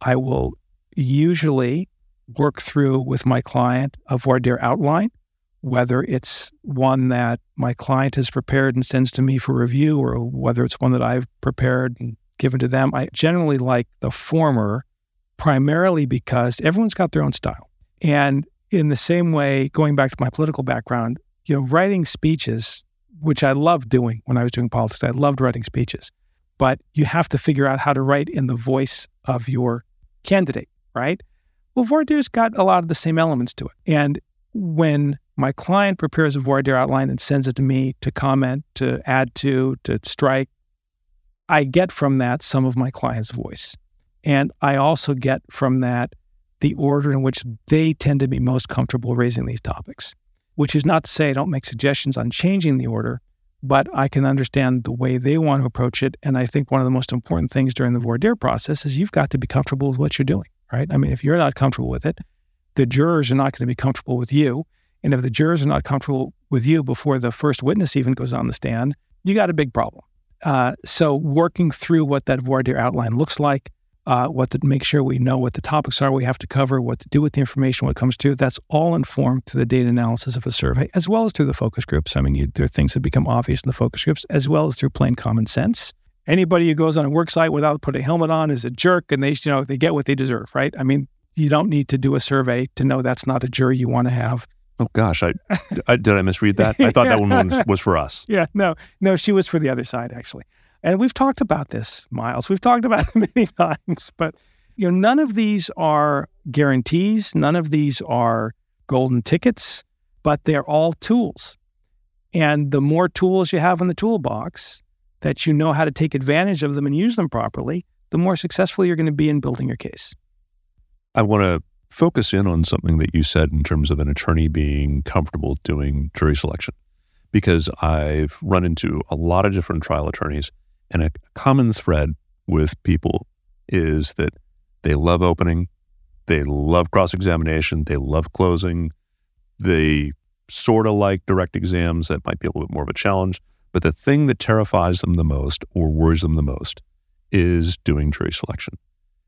I will usually work through with my client a voir dire outline whether it's one that my client has prepared and sends to me for review, or whether it's one that I've prepared and given to them. I generally like the former primarily because everyone's got their own style. And in the same way, going back to my political background, you know, writing speeches, which I loved doing when I was doing politics, I loved writing speeches, but you have to figure out how to write in the voice of your candidate, right? Well, voir dire's got a lot of the same elements to it. And when my client prepares a voir dire outline and sends it to me to comment, to add to, to strike, I get from that some of my client's voice. And I also get from that the order in which they tend to be most comfortable raising these topics, which is not to say I don't make suggestions on changing the order, but I can understand the way they want to approach it. And I think one of the most important things during the voir dire process is you've got to be comfortable with what you're doing, right? I mean, if you're not comfortable with it, the jurors are not going to be comfortable with you. And if the jurors are not comfortable with you before the first witness even goes on the stand, you got a big problem. Uh, so, working through what that voir dire outline looks like, uh, what to make sure we know what the topics are we have to cover, what to do with the information when it comes to, that's all informed through the data analysis of a survey, as well as through the focus groups. I mean, you, there are things that become obvious in the focus groups, as well as through plain common sense. Anybody who goes on a work site without putting a helmet on is a jerk, and they, you know, they get what they deserve, right? I mean, you don't need to do a survey to know that's not a jury you want to have. Oh gosh, I, I did I misread that? I thought that one was, was for us. Yeah, no, no, she was for the other side actually. And we've talked about this, Miles. We've talked about it many times, but you know, none of these are guarantees. None of these are golden tickets, but they're all tools. And the more tools you have in the toolbox that you know how to take advantage of them and use them properly, the more successful you're going to be in building your case. I want to focus in on something that you said in terms of an attorney being comfortable doing jury selection, because I've run into a lot of different trial attorneys, and a common thread with people is that they love opening, they love cross examination, they love closing, they sort of like direct exams that might be a little bit more of a challenge. But the thing that terrifies them the most or worries them the most is doing jury selection.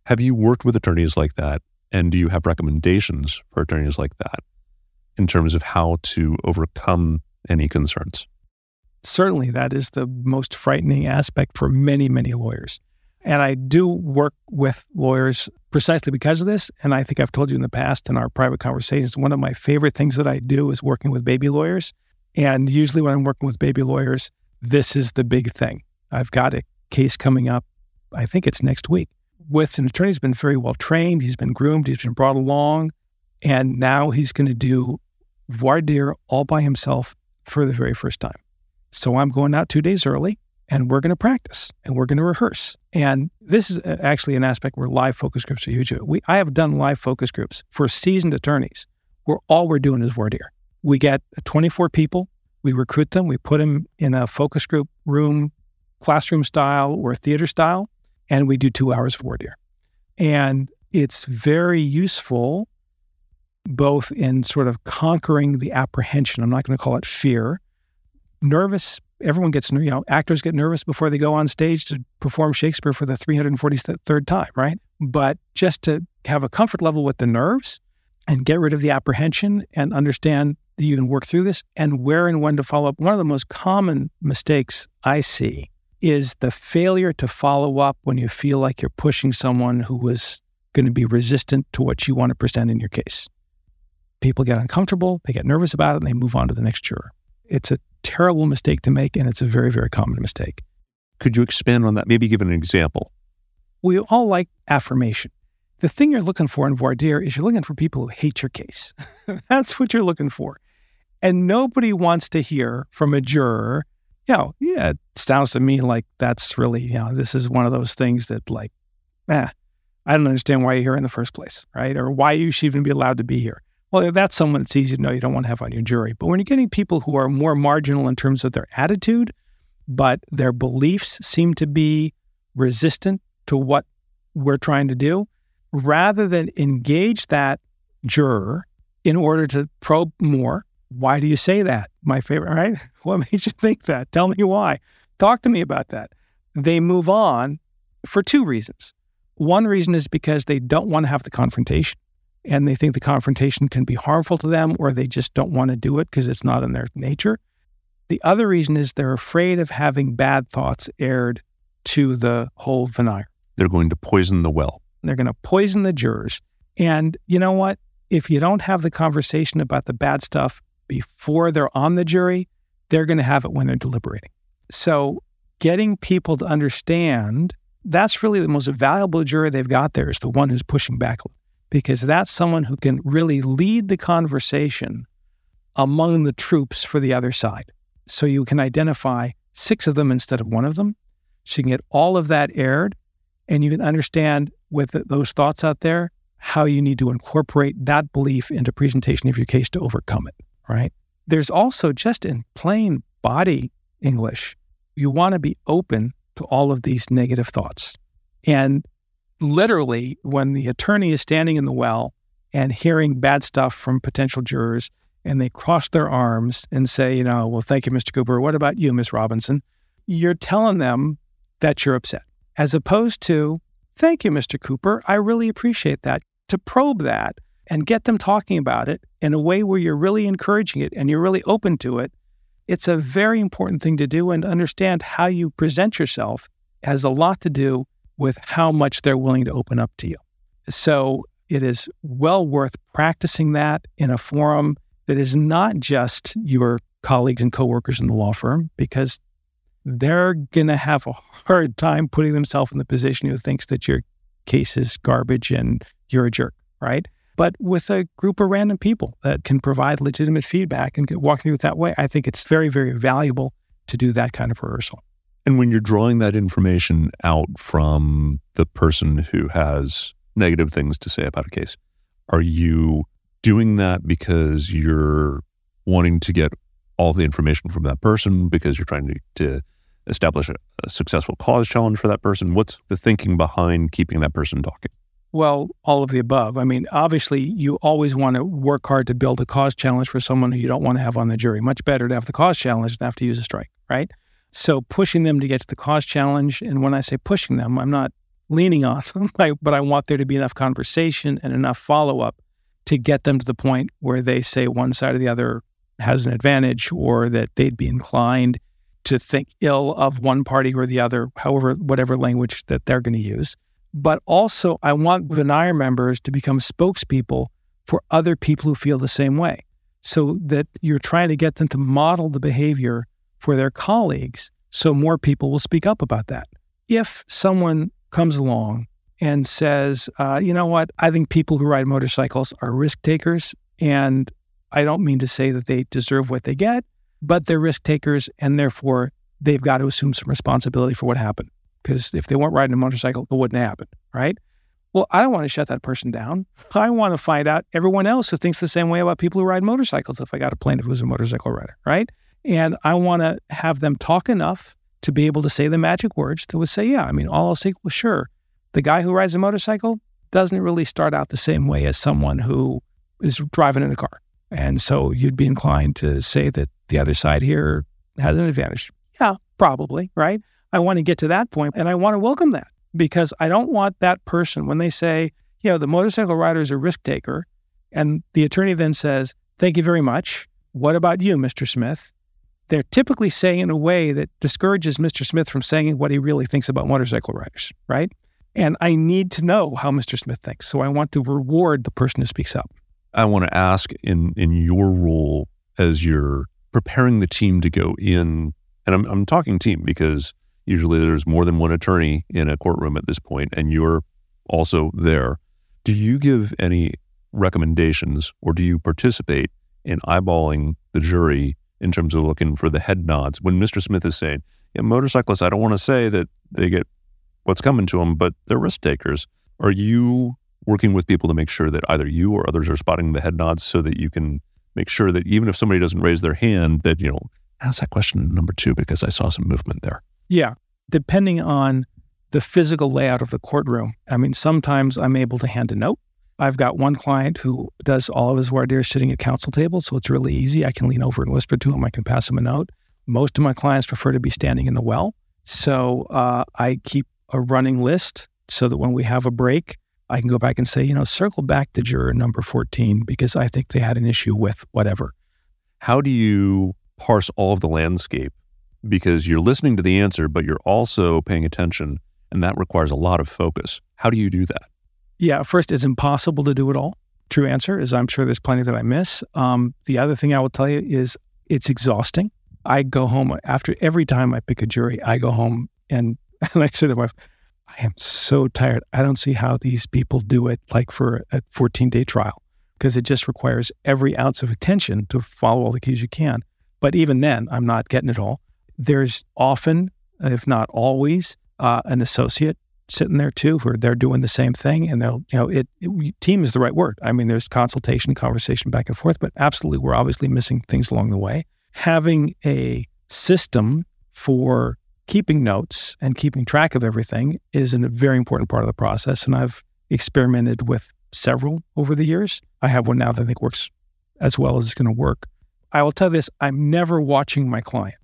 Have you worked with attorneys like that and do you have recommendations for attorneys like that in terms of how to overcome any concerns? Certainly, that is the most frightening aspect for many, many lawyers. And I do work with lawyers precisely because of this. And I think I've told you in the past in our private conversations, one of my favorite things that I do is working with baby lawyers. And usually, when I'm working with baby lawyers, this is the big thing. I've got a case coming up, I think it's next week, with an attorney who's been very well trained. He's been groomed, he's been brought along, and now he's going to do voir dire all by himself for the very first time. So I'm going out two days early and we're going to practice and we're going to rehearse. And this is uh, actually an aspect where live focus groups are huge. We, I have done live focus groups for seasoned attorneys where all we're doing is voir dire. We get uh, 24 people, we recruit them, we put them in a focus group room, classroom style or theater style, and we do two hours of voir dire. And it's very useful both in sort of conquering the apprehension. I'm not going to call it fear. Nervous, everyone gets, you know, actors get nervous before they go on stage to perform Shakespeare for the 343rd time, right? But just to have a comfort level with the nerves and get rid of the apprehension and understand that you can work through this and where and when to follow up. One of the most common mistakes I see is the failure to follow up when you feel like you're pushing someone who is going to be resistant to what you want to present in your case. People get uncomfortable, they get nervous about it, and they move on to the next juror. It's a terrible mistake to make, and it's a very, very common mistake. Could you expand on that? Maybe give an example. We all like affirmation. The thing you're looking for in voir dire is you're looking for people who hate your case. That's what you're looking for. And nobody wants to hear from a juror you know, yeah, it sounds to me like that's really, you know, this is one of those things that like, eh, I don't understand why you're here in the first place, right? Or why you should even be allowed to be here. Well, that's someone that's easy to know you don't want to have on your jury. But when you're getting people who are more marginal in terms of their attitude, but their beliefs seem to be resistant to what we're trying to do, rather than engage that juror in order to probe more, why do you say that? My favorite, right? What made you think that? Tell me why. Talk to me about that. They move on for two reasons. One reason is because they don't want to have the confrontation. And they think the confrontation can be harmful to them or they just don't want to do it because it's not in their nature. The other reason is they're afraid of having bad thoughts aired to the whole venire. They're going to poison the well. They're going to poison the jurors. And you know what? If you don't have the conversation about the bad stuff before they're on the jury, they're going to have it when they're deliberating. So, getting people to understand that's really the most valuable juror they've got there is the one who's pushing back because that's someone who can really lead the conversation among the troops for the other side. So you can identify six of them instead of one of them. So you can get all of that aired and you can understand with those thoughts out there how you need to incorporate that belief into presentation of your case to overcome it, right? There's also just in plain body English, you want to be open to all of these negative thoughts. And literally, when the attorney is standing in the well and hearing bad stuff from potential jurors, and they cross their arms and say, you know, well, thank you, Mr. Cooper. What about you, Miss Robinson? You're telling them that you're upset, as opposed to, thank you, Mr. Cooper. I really appreciate that. To probe that and get them talking about it in a way where you're really encouraging it and you're really open to it it's a very important thing to do and understand how you present yourself has a lot to do with how much they're willing to open up to you. So it is well worth practicing that in a forum that is not just your colleagues and coworkers in the law firm, because they're going to have a hard time putting themselves in the position who thinks that your case is garbage and you're a jerk, right? but with a group of random people that can provide legitimate feedback and walk through it that way. I think it's very, very valuable to do that kind of rehearsal. And when you're drawing that information out from the person who has negative things to say about a case, are you doing that because you're wanting to get all the information from that person because you're trying to, to establish a, a successful cause challenge for that person? What's the thinking behind keeping that person talking? Well, all of the above. I mean, obviously, you always want to work hard to build a cause challenge for someone who you don't want to have on the jury. Much better to have the cause challenge than have to use a strike, right? So, pushing them to get to the cause challenge, and when I say pushing them, I'm not leaning on them, but I want there to be enough conversation and enough follow up to get them to the point where they say one side or the other has an advantage or that they'd be inclined to think ill of one party or the other, however, whatever language that they're going to use. But also, I want Venire members to become spokespeople for other people who feel the same way so that you're trying to get them to model the behavior for their colleagues so more people will speak up about that. If someone comes along and says, uh, you know what, I think people who ride motorcycles are risk takers, and I don't mean to say that they deserve what they get, but they're risk takers, and therefore they've got to assume some responsibility for what happened because if they weren't riding a motorcycle, it wouldn't happen, right? Well, I don't want to shut that person down. I want to find out everyone else who thinks the same way about people who ride motorcycles if I got a plaintiff who's a motorcycle rider, right? And I want to have them talk enough to be able to say the magic words that would say, yeah, I mean, all else equal, sure. The guy who rides a motorcycle doesn't really start out the same way as someone who is driving in a car. And so you'd be inclined to say that the other side here has an advantage. Yeah, probably, right? I want to get to that point and I want to welcome that because I don't want that person when they say, you know, the motorcycle rider is a risk taker. And the attorney then says, thank you very much. What about you, Mr. Smith? They're typically saying in a way that discourages Mr. Smith from saying what he really thinks about motorcycle riders, right? And I need to know how Mr. Smith thinks. So I want to reward the person who speaks up. I want to ask in in your role as you're preparing the team to go in, and I'm, I'm talking team because Usually there's more than one attorney in a courtroom at this point, and you're also there. Do you give any recommendations or do you participate in eyeballing the jury in terms of looking for the head nods? When Mr. Smith is saying, yeah, motorcyclists, I don't want to say that they get what's coming to them, but they're risk takers. Are you working with people to make sure that either you or others are spotting the head nods so that you can make sure that even if somebody doesn't raise their hand, that, you know, ask that question number two because I saw some movement there. Yeah. Depending on the physical layout of the courtroom, I mean, sometimes I'm able to hand a note. I've got one client who does all of his dire sitting at counsel table, so it's really easy. I can lean over and whisper to him. I can pass him a note. Most of my clients prefer to be standing in the well, so uh, I keep a running list so that when we have a break, I can go back and say, you know, circle back to juror number 14 because I think they had an issue with whatever. How do you parse all of the landscape? Because you're listening to the answer, but you're also paying attention, and that requires a lot of focus. How do you do that? Yeah, first, it's impossible to do it all. True answer is I'm sure there's plenty that I miss. Um, the other thing I will tell you is it's exhausting. I go home after every time I pick a jury, I go home and, and I say to my wife, I am so tired. I don't see how these people do it like for a 14 day trial because it just requires every ounce of attention to follow all the cues you can. But even then, I'm not getting it all. There's often, if not always, uh, an associate sitting there too, where they're doing the same thing, and they'll, you know, it, it, team is the right word. I mean, there's consultation, conversation back and forth, but absolutely, we're obviously missing things along the way. Having a system for keeping notes and keeping track of everything is a very important part of the process. And I've experimented with several over the years. I have one now that I think works as well as it's going to work. I will tell you this I'm never watching my client.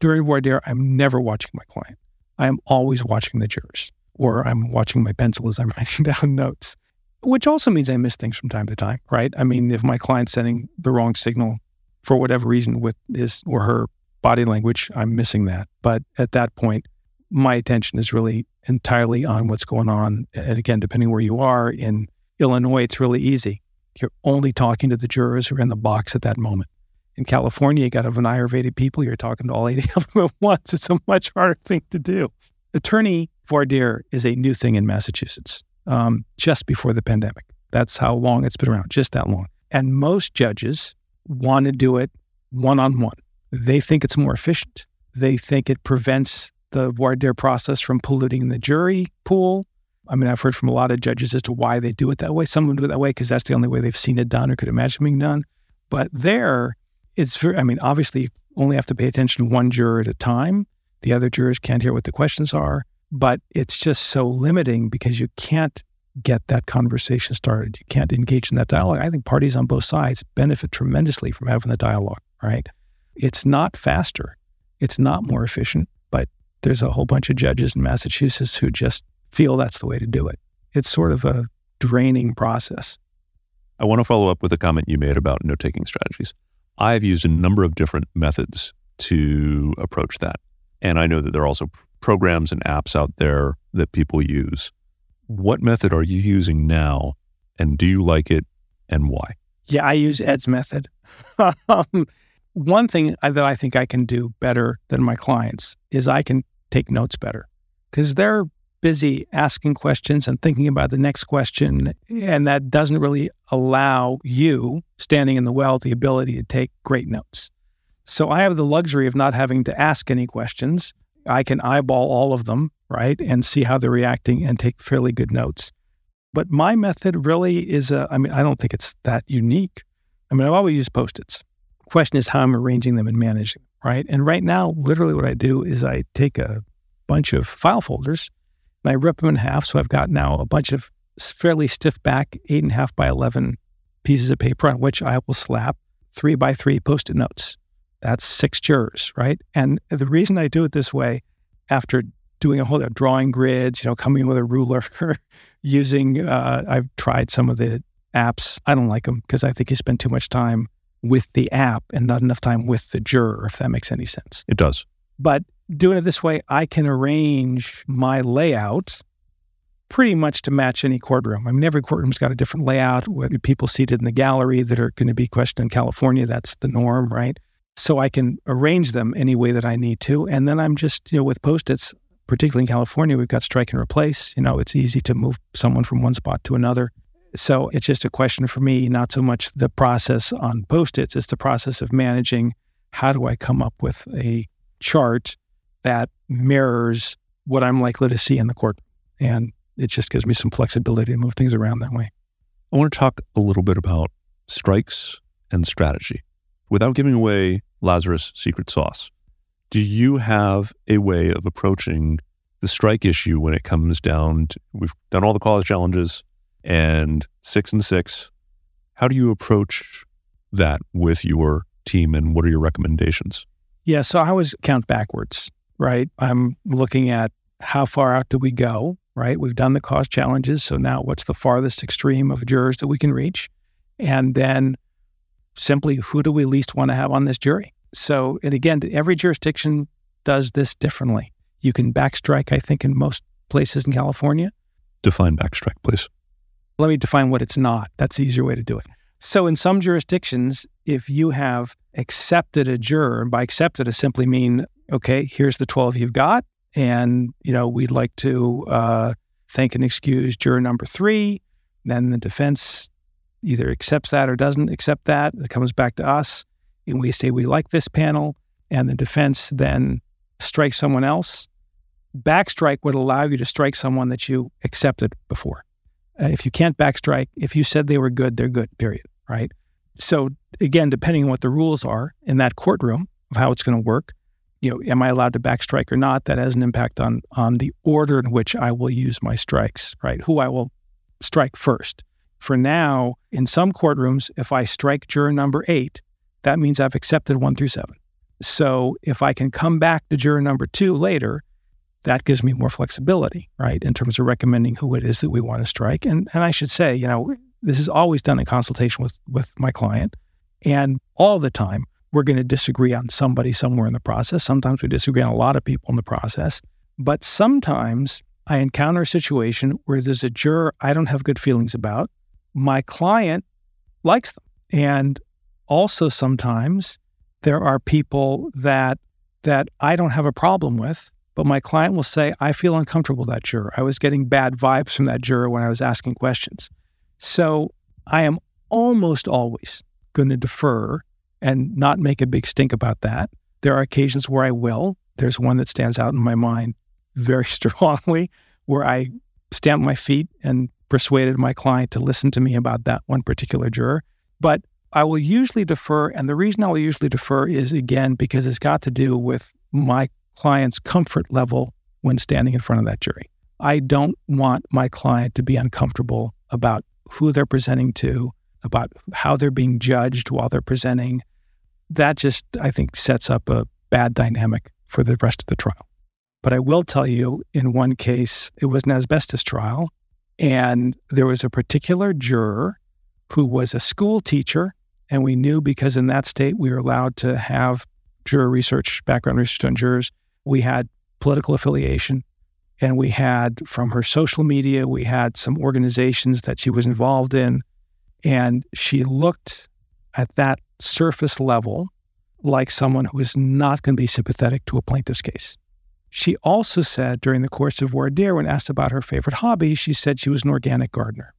During voir dire, I'm never watching my client. I am always watching the jurors, or I'm watching my pencil as I'm writing down notes, which also means I miss things from time to time, right? I mean, if my client's sending the wrong signal for whatever reason with his or her body language, I'm missing that. But at that point, my attention is really entirely on what's going on. And again, depending where you are in Illinois, it's really easy. You're only talking to the jurors who are in the box at that moment. In California, you got a of people. You're talking to all 80 of them at once. It's a much harder thing to do. Attorney voir is a new thing in Massachusetts um, just before the pandemic. That's how long it's been around, just that long. And most judges want to do it one on one. They think it's more efficient. They think it prevents the voir dire process from polluting the jury pool. I mean, I've heard from a lot of judges as to why they do it that way. Some of them do it that way because that's the only way they've seen it done or could imagine being done. But there, it's very, I mean, obviously, you only have to pay attention to one juror at a time. The other jurors can't hear what the questions are, but it's just so limiting because you can't get that conversation started. You can't engage in that dialogue. I think parties on both sides benefit tremendously from having the dialogue, right? It's not faster, it's not more efficient, but there's a whole bunch of judges in Massachusetts who just feel that's the way to do it. It's sort of a draining process. I want to follow up with a comment you made about note taking strategies. I've used a number of different methods to approach that. And I know that there are also programs and apps out there that people use. What method are you using now? And do you like it and why? Yeah, I use Ed's method. Um, one thing that I think I can do better than my clients is I can take notes better because they're busy asking questions and thinking about the next question. And that doesn't really allow you, standing in the well, the ability to take great notes. So I have the luxury of not having to ask any questions. I can eyeball all of them, right, and see how they're reacting and take fairly good notes. But my method really is, a, I mean, I don't think it's that unique. I mean, I've always used post its question is how I'm arranging them and managing right? And right now, literally what I do is I take a bunch of file folders and I rip them in half. So I've got now a bunch of fairly stiff back, eight and a half by 11 pieces of paper on which I will slap three by three post it notes. That's six jurors, right? And the reason I do it this way, after doing a whole lot of drawing grids, you know, coming with a ruler, using, uh, I've tried some of the apps. I don't like them because I think you spend too much time with the app and not enough time with the juror, if that makes any sense. It does. But doing it this way, I can arrange my layout pretty much to match any courtroom. I mean, every courtroom's got a different layout. With people seated in the gallery that are going to be questioned in California, that's the norm, right? So I can arrange them any way that I need to. And then I'm just, you know, with post-its, particularly in California, we've got strike and replace. You know, it's easy to move someone from one spot to another. So it's just a question for me, not so much the process on post its, it's the process of managing how do I come up with a chart that mirrors what I'm likely to see in the court. And it just gives me some flexibility to move things around that way. I want to talk a little bit about strikes and strategy. Without giving away Lazarus' secret sauce, do you have a way of approaching the strike issue when it comes down to, we've done all the cause challenges, and six and six. How do you approach that with your team and what are your recommendations? Yeah, so I always count backwards, right? I'm looking at how far out do we go right? We've done the cause challenges. So now what's the farthest extreme of jurors that we can reach? And then simply who do we least want to have on this jury? So, and again, every jurisdiction does this differently. You can backstrike, I think, in most places in California. Define backstrike, please. Let me define what it's not. That's the easier way to do it. So, in some jurisdictions, if you have accepted a juror, and by accepted, I simply mean, okay, here's the 12 you've got, and you know we'd like to uh, thank and excuse juror number three. Then the defense either accepts that or doesn't accept that. It comes back to us, and we say we like this panel, and the defense then strikes someone else. Backstrike would allow you to strike someone that you accepted before. Uh, if you can't backstrike, if you said they were good, they're good, period. Right. So, again, depending on what the rules are in that courtroom of how it's going to work, you know, am I allowed to backstrike or not? That has an impact on on the order in which I will use my strikes, right? Who I will strike first. For now, in some courtrooms, if I strike juror number eight, that means I've accepted one through seven. So if I can come back to juror number two later, that gives me more flexibility, right, in terms of recommending who it is that we want to strike. And and I should say, you know, this is always done in consultation with with my client, and all the time we're going to disagree on somebody somewhere in the process. Sometimes we disagree on a lot of people in the process, but sometimes I encounter a situation where there's a juror I don't have good feelings about. My client likes them, and also sometimes there are people that that I don't have a problem with, but my client will say, I feel uncomfortable that juror. I was getting bad vibes from that juror when I was asking questions. So I am almost always going to defer and not make a big stink about that. There are occasions where I will. There's one that stands out in my mind very strongly where I stamp my feet and persuaded my client to listen to me about that one particular juror. But I will usually defer. And the reason I will usually defer is again, because it's got to do with my client's comfort level when standing in front of that jury. I don't want my client to be uncomfortable about who they're presenting to, about how they're being judged while they're presenting. That just, I think, sets up a bad dynamic for the rest of the trial. But I will tell you, in one case, it was an asbestos trial, and there was a particular juror who was a school teacher and we knew because in that state, we were allowed to have juror research, background research on jurors. We had political affiliation. And we had from her social media, we had some organizations that she was involved in. And she looked at that surface level like someone who was not going to be sympathetic to a plaintiff's case. She also said during the course of voir dire, when asked about her favorite hobby, she said she was an organic gardener.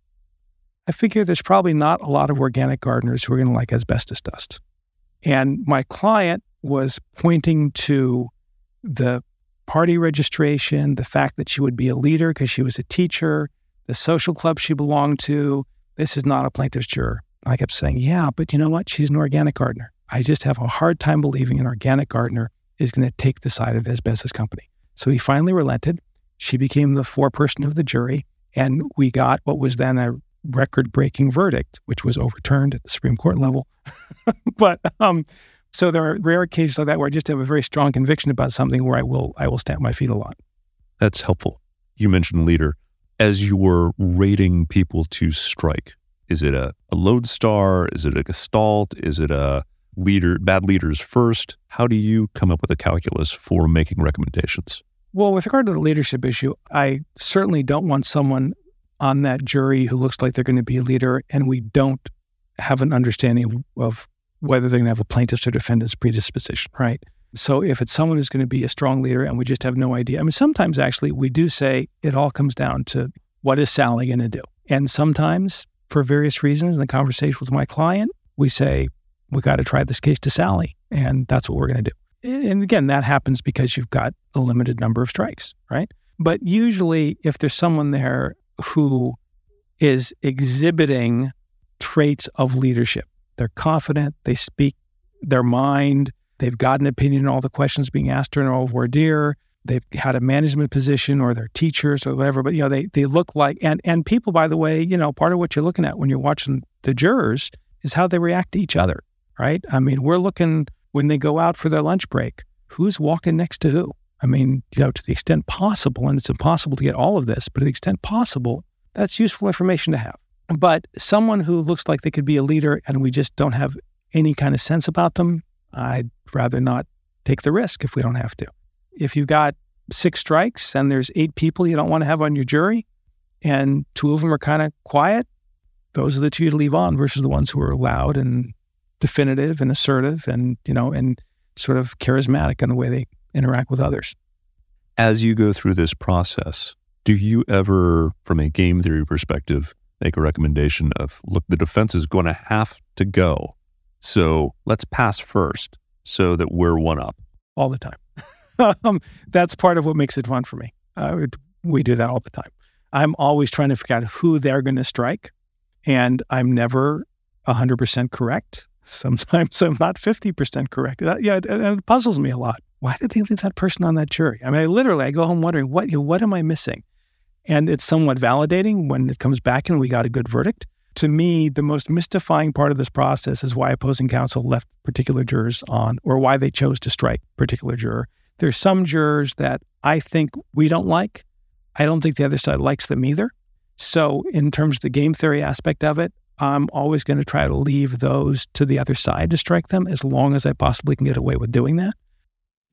I figure there's probably not a lot of organic gardeners who are going to like asbestos dust. And my client was pointing to the party registration, the fact that she would be a leader because she was a teacher, the social club she belonged to. This is not a plaintiff's juror. I kept saying, yeah, but you know what? She's an organic gardener. I just have a hard time believing an organic gardener is going to take the side of asbestos company. So he finally relented. She became the foreperson of the jury. And we got what was then a record breaking verdict, which was overturned at the Supreme Court level. but um, so there are rare cases like that where I just have a very strong conviction about something where I will I will stamp my feet a lot. That's helpful. You mentioned leader. As you were rating people to strike, is it a, a lodestar? Is it a gestalt? Is it a leader bad leaders first? How do you come up with a calculus for making recommendations? Well, with regard to the leadership issue, I certainly don't want someone on that jury who looks like they're going to be a leader, and we don't have an understanding of whether they're going to have a plaintiff's or defendant's predisposition, right? So if it's someone who's going to be a strong leader and we just have no idea, I mean, sometimes actually we do say it all comes down to what is Sally going to do? And sometimes, for various reasons, in the conversation with my client, we say, we got to try this case to Sally. And that's what we're going to do. And again, that happens because you've got a limited number of strikes, right? But usually, if there's someone there who is exhibiting traits of leadership. They're confident, they speak their mind, they've got an opinion on all the questions being asked during all voir dire, they've had a management position or they're teachers or whatever, but you know, they they look like and and people, by the way, you know, part of what you're looking at when you're watching the jurors is how they react to each other, right? I mean, we're looking when they go out for their lunch break, who's walking next to who? I mean, you know, to the extent possible, and it's impossible to get all of this, but to the extent possible, that's useful information to have. But someone who looks like they could be a leader and we just don't have any kind of sense about them, I'd rather not take the risk if we don't have to. If you've got six strikes and there's eight people you don't want to have on your jury, and two of them are kind of quiet, those are the two to leave on versus the ones who are loud and definitive and assertive and, you know, and sort of charismatic in the way they interact with others. As you go through this process, do you ever, from a game theory perspective, make a recommendation of look, the defense is going to have to go. So let's pass first so that we're one up? All the time. um, that's part of what makes it fun for me. Uh, we do that all the time. I'm always trying to figure out who they're going to strike, and I'm never 100% correct. Sometimes I'm not 50% correct. Yeah, it, it, puzzles me a lot. Why did they leave that person on that jury? I mean, I literally, I go home wondering, what, you know, what am I missing? And it's somewhat validating when it comes back and we got a good verdict. To me, the most mystifying part of this process is why opposing counsel left particular jurors on or why they chose to strike particular juror. There's some jurors that I think we don't like. I don't think the other side likes them either. So, in terms of the game theory aspect of it, I'm always going to try to leave those to the other side to strike them as long as I possibly can get away with doing that.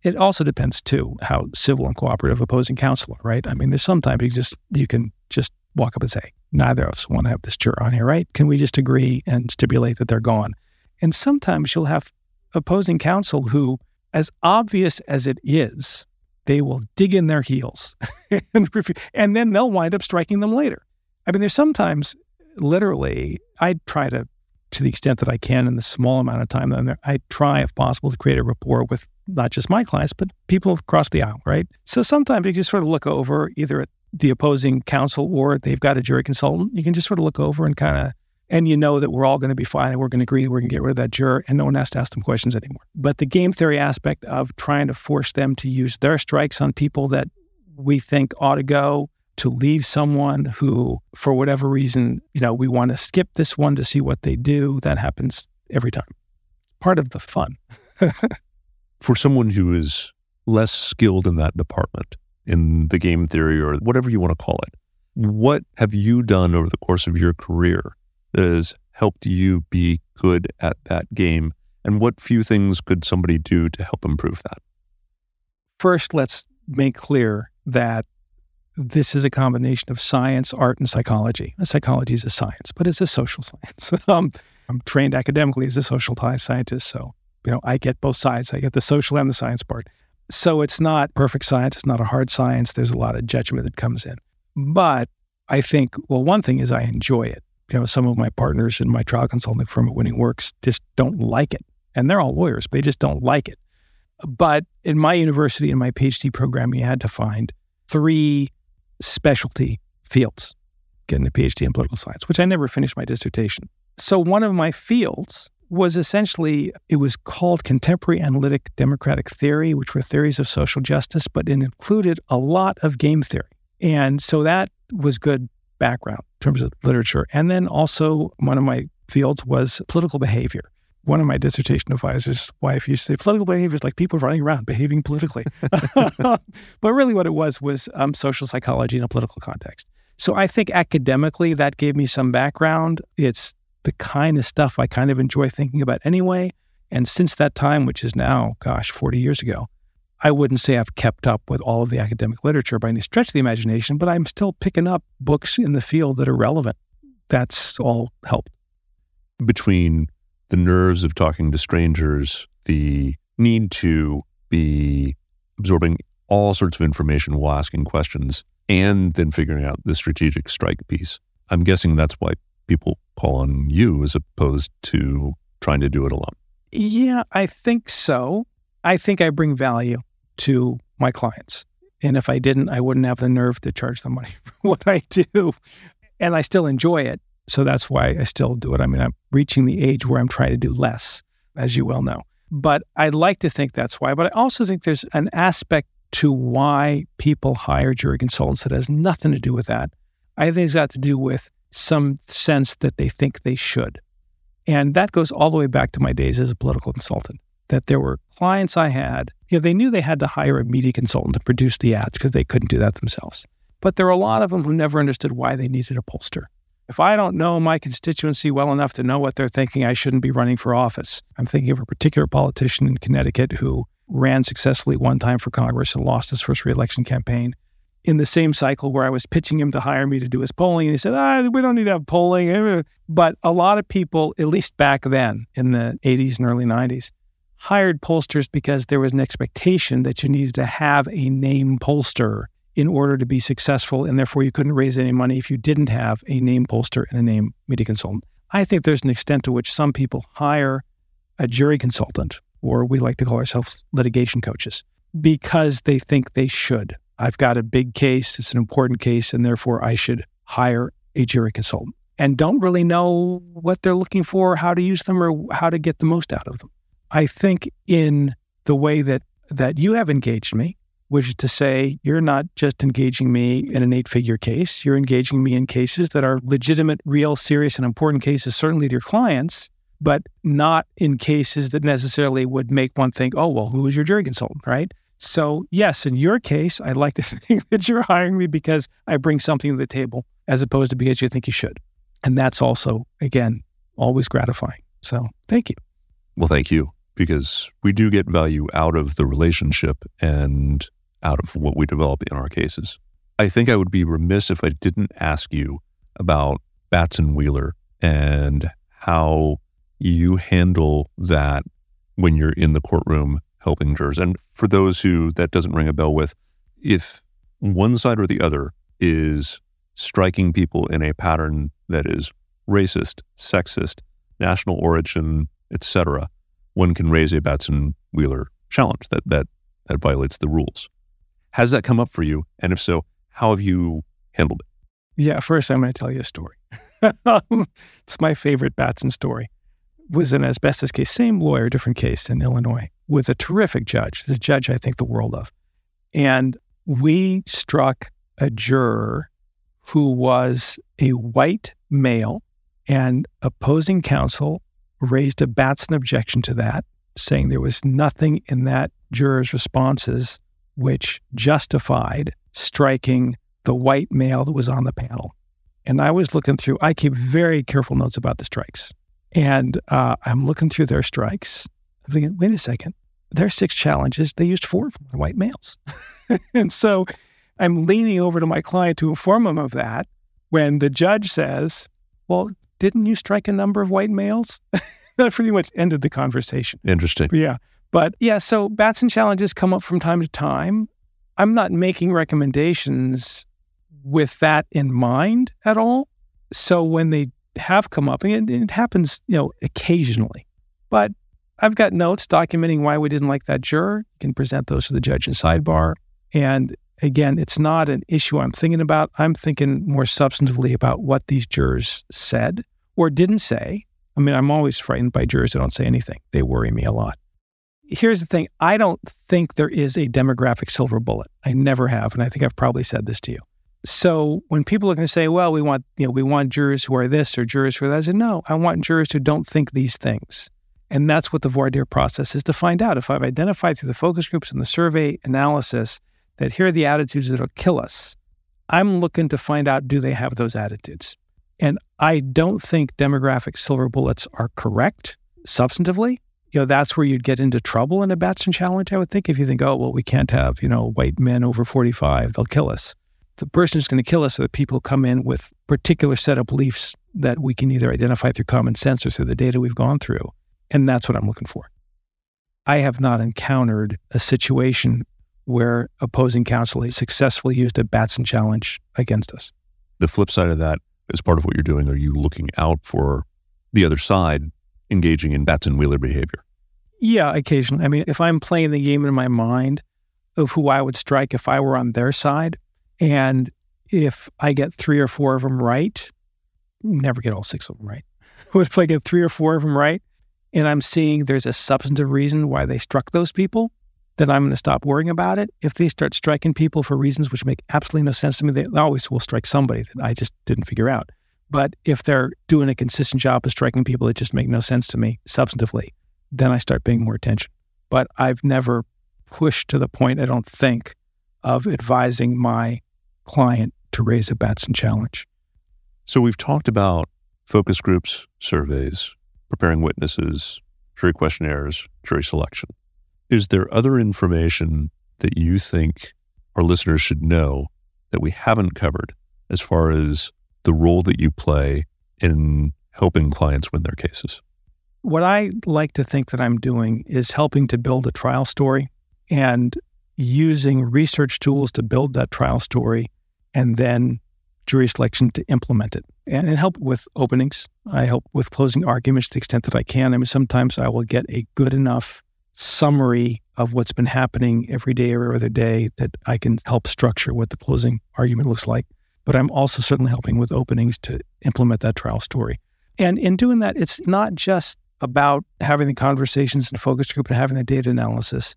It also depends too how civil and cooperative opposing counsel are, right? I mean, there's sometimes you just you can just walk up and say, neither of us want to have this juror on here, right? Can we just agree and stipulate that they're gone? And sometimes you'll have opposing counsel who, as obvious as it is, they will dig in their heels and, and then they'll wind up striking them later. I mean, there's sometimes literally, I try to, to the extent that I can in the small amount of time that I'm there, I try, if possible, to create a rapport with not just my clients, but people across the aisle, right? So sometimes you just sort of look over either at the opposing counsel or they've got a jury consultant. You can just sort of look over and kind of, and you know that we're all going to be fine and we're going to agree we're going to get rid of that juror and no one has to ask them questions anymore. But the game theory aspect of trying to force them to use their strikes on people that we think ought to go to leave someone who, for whatever reason, you know, we want to skip this one to see what they do. That happens every time. Part of the fun. for someone who is less skilled in that department, in the game theory or whatever you want to call it, what have you done over the course of your career that has helped you be good at that game? And what few things could somebody do to help improve that? First, let's make clear that this is a combination of science, art, and psychology. Psychology is a science, but it's a social science. um, I'm trained academically as a social scientist, so you know I get both sides. I get the social and the science part. So it's not perfect science. It's not a hard science. There's a lot of judgment that comes in. But I think, well, one thing is I enjoy it. You know, some of my partners in my trial consulting firm at Winning Works just don't like it, and they're all lawyers. But they just don't like it. But in my university, in my PhD program, you had to find three specialty fields, getting a PhD in political science, which I never finished my dissertation. So one of my fields was essentially it was called contemporary analytic democratic theory, which were theories of social justice, but it included a lot of game theory. And so that was good background in terms of literature. And then also one of my fields was political behavior one of my dissertation advisors' wife used to say political behavior is like people running around behaving politically. but really, what it was was um, social psychology in a political context. So I think academically, that gave me some background. It's the kind of stuff I kind of enjoy thinking about anyway. And since that time, which is now, gosh, 40 years ago, I wouldn't say I've kept up with all of the academic literature by any stretch of the imagination, but I'm still picking up books in the field that are relevant. That's all helped. Between the nerves of talking to strangers, the need to be absorbing all sorts of information while asking questions, and then figuring out the strategic strike piece. I'm guessing that's why people call on you as opposed to trying to do it alone. Yeah, I think so. I think I bring value to my clients. And if I didn't, I wouldn't have the nerve to charge them money for what I do. And I still enjoy it. So that's why I still do it. I mean, I'm reaching the age where I'm trying to do less, as you well know. But I'd like to think that's why. But I also think there's an aspect to why people hire jury consultants that has nothing to do with that. I think it's got to do with some sense that they think they should. And that goes all the way back to my days as a political consultant. that there were clients I had, you know, they knew they had to hire a media consultant to produce the ads because they couldn't do that themselves. But there were a lot of them who never understood why they needed a pollster. If I don't know my constituency well enough to know what they're thinking, I shouldn't be running for office. I'm thinking of a particular politician in Connecticut who ran successfully one time for Congress and lost his first reelection campaign in the same cycle where I was pitching him to hire me to do his polling. And he said, ah, we don't need to have polling. But a lot of people, at least back then in the 80s and early 90s, hired pollsters because there was an expectation that you needed to have a name pollster in order to be successful. And therefore, you couldn't raise any money if you didn't have a name pollster and a name media consultant. I think there's an extent to which some people hire a jury consultant, or we like to call ourselves litigation coaches, because they think they should I've got a big case, it's an important case, and therefore I should hire a jury consultant and don't really know what they're looking for, how to use them, or how to get the most out of them. I think in the way that that you have engaged me, which is to say, you're not just engaging me in an eight figure case, you're engaging me in cases that are legitimate, real, serious, and important cases, certainly to your clients, but not in cases that necessarily would make one think, oh, well, who is your jury consultant, right? So, yes, in your case, I'd like to think that you're hiring me because I bring something to the table as opposed to because you think you should. And that's also, again, always gratifying. So, thank you. Well, thank you because we do get value out of the relationship and out of what we develop in our cases. I think I would be remiss if I didn't ask you about Batson Wheeler and how you handle that when you're in the courtroom helping jurors. And for those who that doesn't ring a bell with, if one side or the other is striking people in a pattern that is racist, sexist, national origin, etc., one can raise a Batson Wheeler challenge that that that violates the rules. Has that come up for you? And if so, how have you handled it? Yeah, first I'm going to tell you a story. it's my favorite Batson story. Was an asbestos case, same lawyer, different case in Illinois with a terrific judge, the judge I think the world of. And we struck a juror who was a white male, and opposing counsel raised a Batson objection to that, saying there was nothing in that juror's responses which justified striking the white male that was on the panel. And I was looking through, I keep very careful notes about the strikes. And uh, I'm looking through their strikes. I'm thinking, wait a second, their six challenges, they used four of them white males. and so I'm leaning over to my client to inform him of that when the judge says, Well, didn't you strike a number of white males? that pretty much ended the conversation. Interesting. Yeah. But yeah, so Batson challenges come up from time to time. I'm not making recommendations with that in mind at all. So when they have come up, and it, it happens, you know, occasionally, but I've got notes documenting why we didn't like that juror. You can present those to the judge in sidebar. And again, it's not an issue I'm thinking about. I'm thinking more substantively about what these jurors said or didn't say. I mean, I'm always frightened by jurors that don't say anything. They worry me a lot. Here's the thing I don't think there is a demographic silver bullet. I never have. And I think I've probably said this to you. So when people are going to say, well, we want, you know, we want jurors who are this or jurors who are that, I said, no, I want jurors who don't think these things. And that's what the voir dire process is to find out if I've identified through the focus groups and the survey analysis that here are the attitudes that'll kill us. I'm looking to find out do they have those attitudes? And I don't think demographic silver bullets are correct substantively. You know, that's where you'd get into trouble in a Batson challenge, I would think. If you think, oh, well, we can't have, you know, white men over 45, they'll kill us. The person who's going to kill us are the people who come in with particular set of beliefs that we can either identify through common sense or through the data we've gone through. And that's what I'm looking for. I have not encountered a situation where opposing counsel has successfully used a Batson challenge against us. The flip side of that, as part of what you're doing, are you looking out for the other side engaging in Batson Wheeler behavior? Yeah, occasionally. I mean, if I'm playing the game in my mind of who I would strike if I were on their side, and if I get three or four of them right, never get all six of them right. But if I get three or four of them right, and I'm seeing there's a substantive reason why they struck those people, then I'm going to stop worrying about it. If they start striking people for reasons which make absolutely no sense to me, they always will strike somebody that I just didn't figure out. But if they're doing a consistent job of striking people that just make no sense to me substantively, then I start paying more attention. but I've never pushed to the point, I don't think, of advising my client to raise a Batson challenge. So we've talked about focus groups, surveys, preparing witnesses, jury questionnaires, jury selection. Is there other information that you think our listeners should know that we haven't covered as far as the role that you play in helping clients win their cases? What I like to think that I'm doing is helping to build a trial story and using research tools to build that trial story and then jury selection to implement it and, and help with openings. I help with closing arguments to the extent that I can. I mean, sometimes I will get a good enough summary of what's been happening every day or other day that I can help structure what the closing argument looks like. But I'm also certainly helping with openings to implement that trial story. And in doing that, it's not just about having the conversations and focus group and having the data analysis,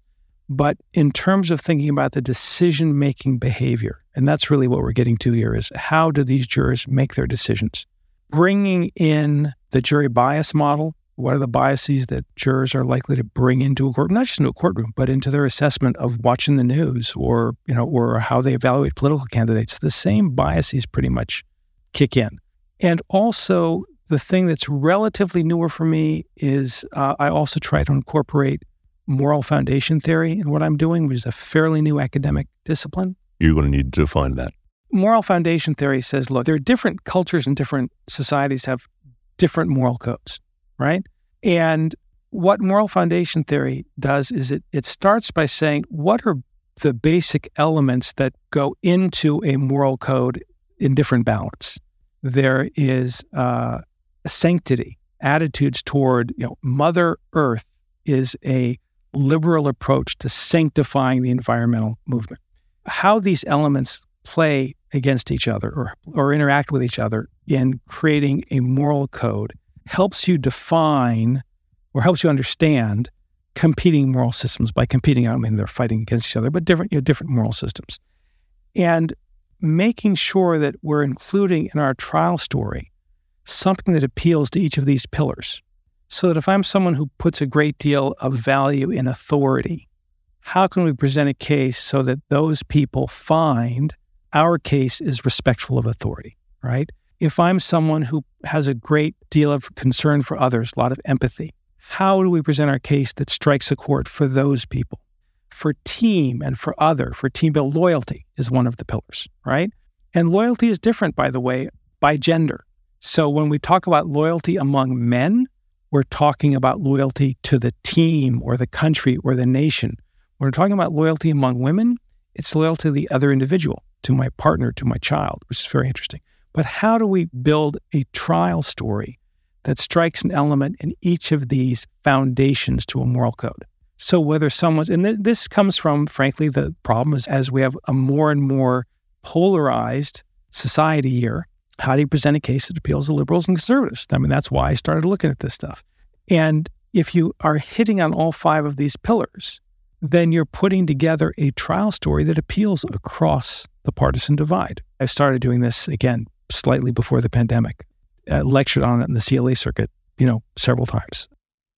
but in terms of thinking about the decision making behavior. And that's really what we're getting to here is how do these jurors make their decisions? Bringing in the jury bias model what are the biases that jurors are likely to bring into a court, not just into a courtroom, but into their assessment of watching the news or, you know, or how they evaluate political candidates? The same biases pretty much kick in. And also, the thing that's relatively newer for me is uh, I also try to incorporate moral foundation theory in what I'm doing, which is a fairly new academic discipline. You're going to need to define that. Moral foundation theory says, look, there are different cultures and different societies have different moral codes right? And what moral foundation theory does is it, it starts by saying, what are the basic elements that go into a moral code in different balance? There is uh, sanctity, attitudes toward you know, Mother Earth is a liberal approach to sanctifying the environmental movement. How these elements play against each other or, or interact with each other in creating a moral code helps you define or helps you understand competing moral systems by competing. I mean, they're fighting against each other, but different, you know, different moral systems. And making sure that we're including in our trial story something that appeals to each of these pillars. So that if I'm someone who puts a great deal of value in authority, how can we present a case so that those people find our case is respectful of authority, right? If I'm someone who has a great deal of concern for others, a lot of empathy, how do we present our case that strikes a chord for those people? For team and for other, for team build loyalty is one of the pillars, right? And loyalty is different, by the way, by gender. So when we talk about loyalty among men, we're talking about loyalty to the team or the country or the nation. When we're talking about loyalty among women, it's loyalty to the other individual, to my partner, to my child, which is very interesting. But how do we build a trial story that strikes an element in each of these foundations to a moral code? So whether someone's, and th- this comes from, frankly, the problem is as we have a more and more polarized society here, how do you present a case that appeals to liberals and conservatives? I mean, that's why I started looking at this stuff. And if you are hitting on all five of these pillars, then you're putting together a trial story that appeals across the partisan divide. I started doing this again slightly before the pandemic, uh, lectured on it in the CLE circuit, you know, several times.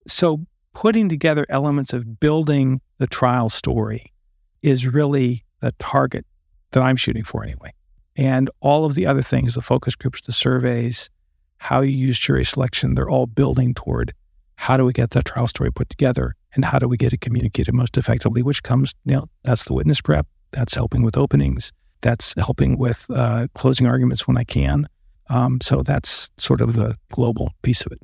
So putting together elements of building the trial story is really the target that I'm shooting for anyway. And all of the other things, the focus groups, the surveys, how you use jury selection, they're all building toward how do we get that trial story put together and how do we get it communicated most effectively, which comes, you know, that's the witness prep, that's helping with openings, that's helping with uh, closing arguments when I can. Um, so that's sort of the global piece of it.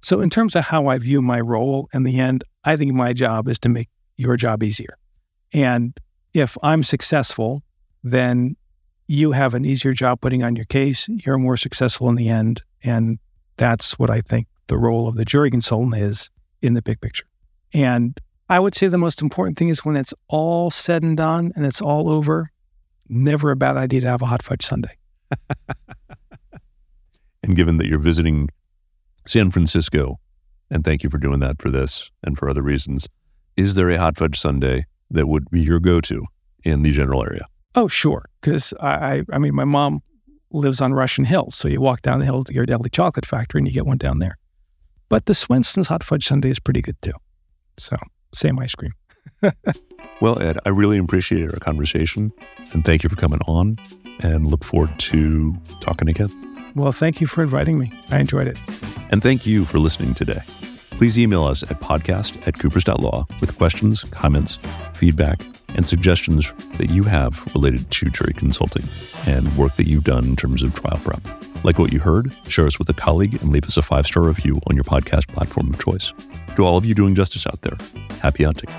So, in terms of how I view my role in the end, I think my job is to make your job easier. And if I'm successful, then you have an easier job putting on your case. You're more successful in the end. And that's what I think the role of the jury consultant is in the big picture. And I would say the most important thing is when it's all said and done and it's all over, never a bad idea to have a hot fudge sundae. and given that you're visiting San Francisco, and thank you for doing that for this and for other reasons, is there a hot fudge sundae that would be your go-to in the general area? Oh, sure. Because I, I, mean, my mom lives on Russian Hill, so you walk down the hill to your Ghirardelli Chocolate Factory, and you get one down there. But the Swenson's hot fudge sundae is pretty good too. So same ice cream. well, Ed, I really appreciate our conversation and thank you for coming on and look forward to talking again. Well, thank you for inviting me. I enjoyed it. And thank you for listening today. Please email us at podcast at coopers.law with questions, comments, feedback, and suggestions that you have related to jury consulting and work that you've done in terms of trial prep. Like what you heard, share us with a colleague and leave us a five star review on your podcast platform of choice. To all of you doing justice out there, happy hunting.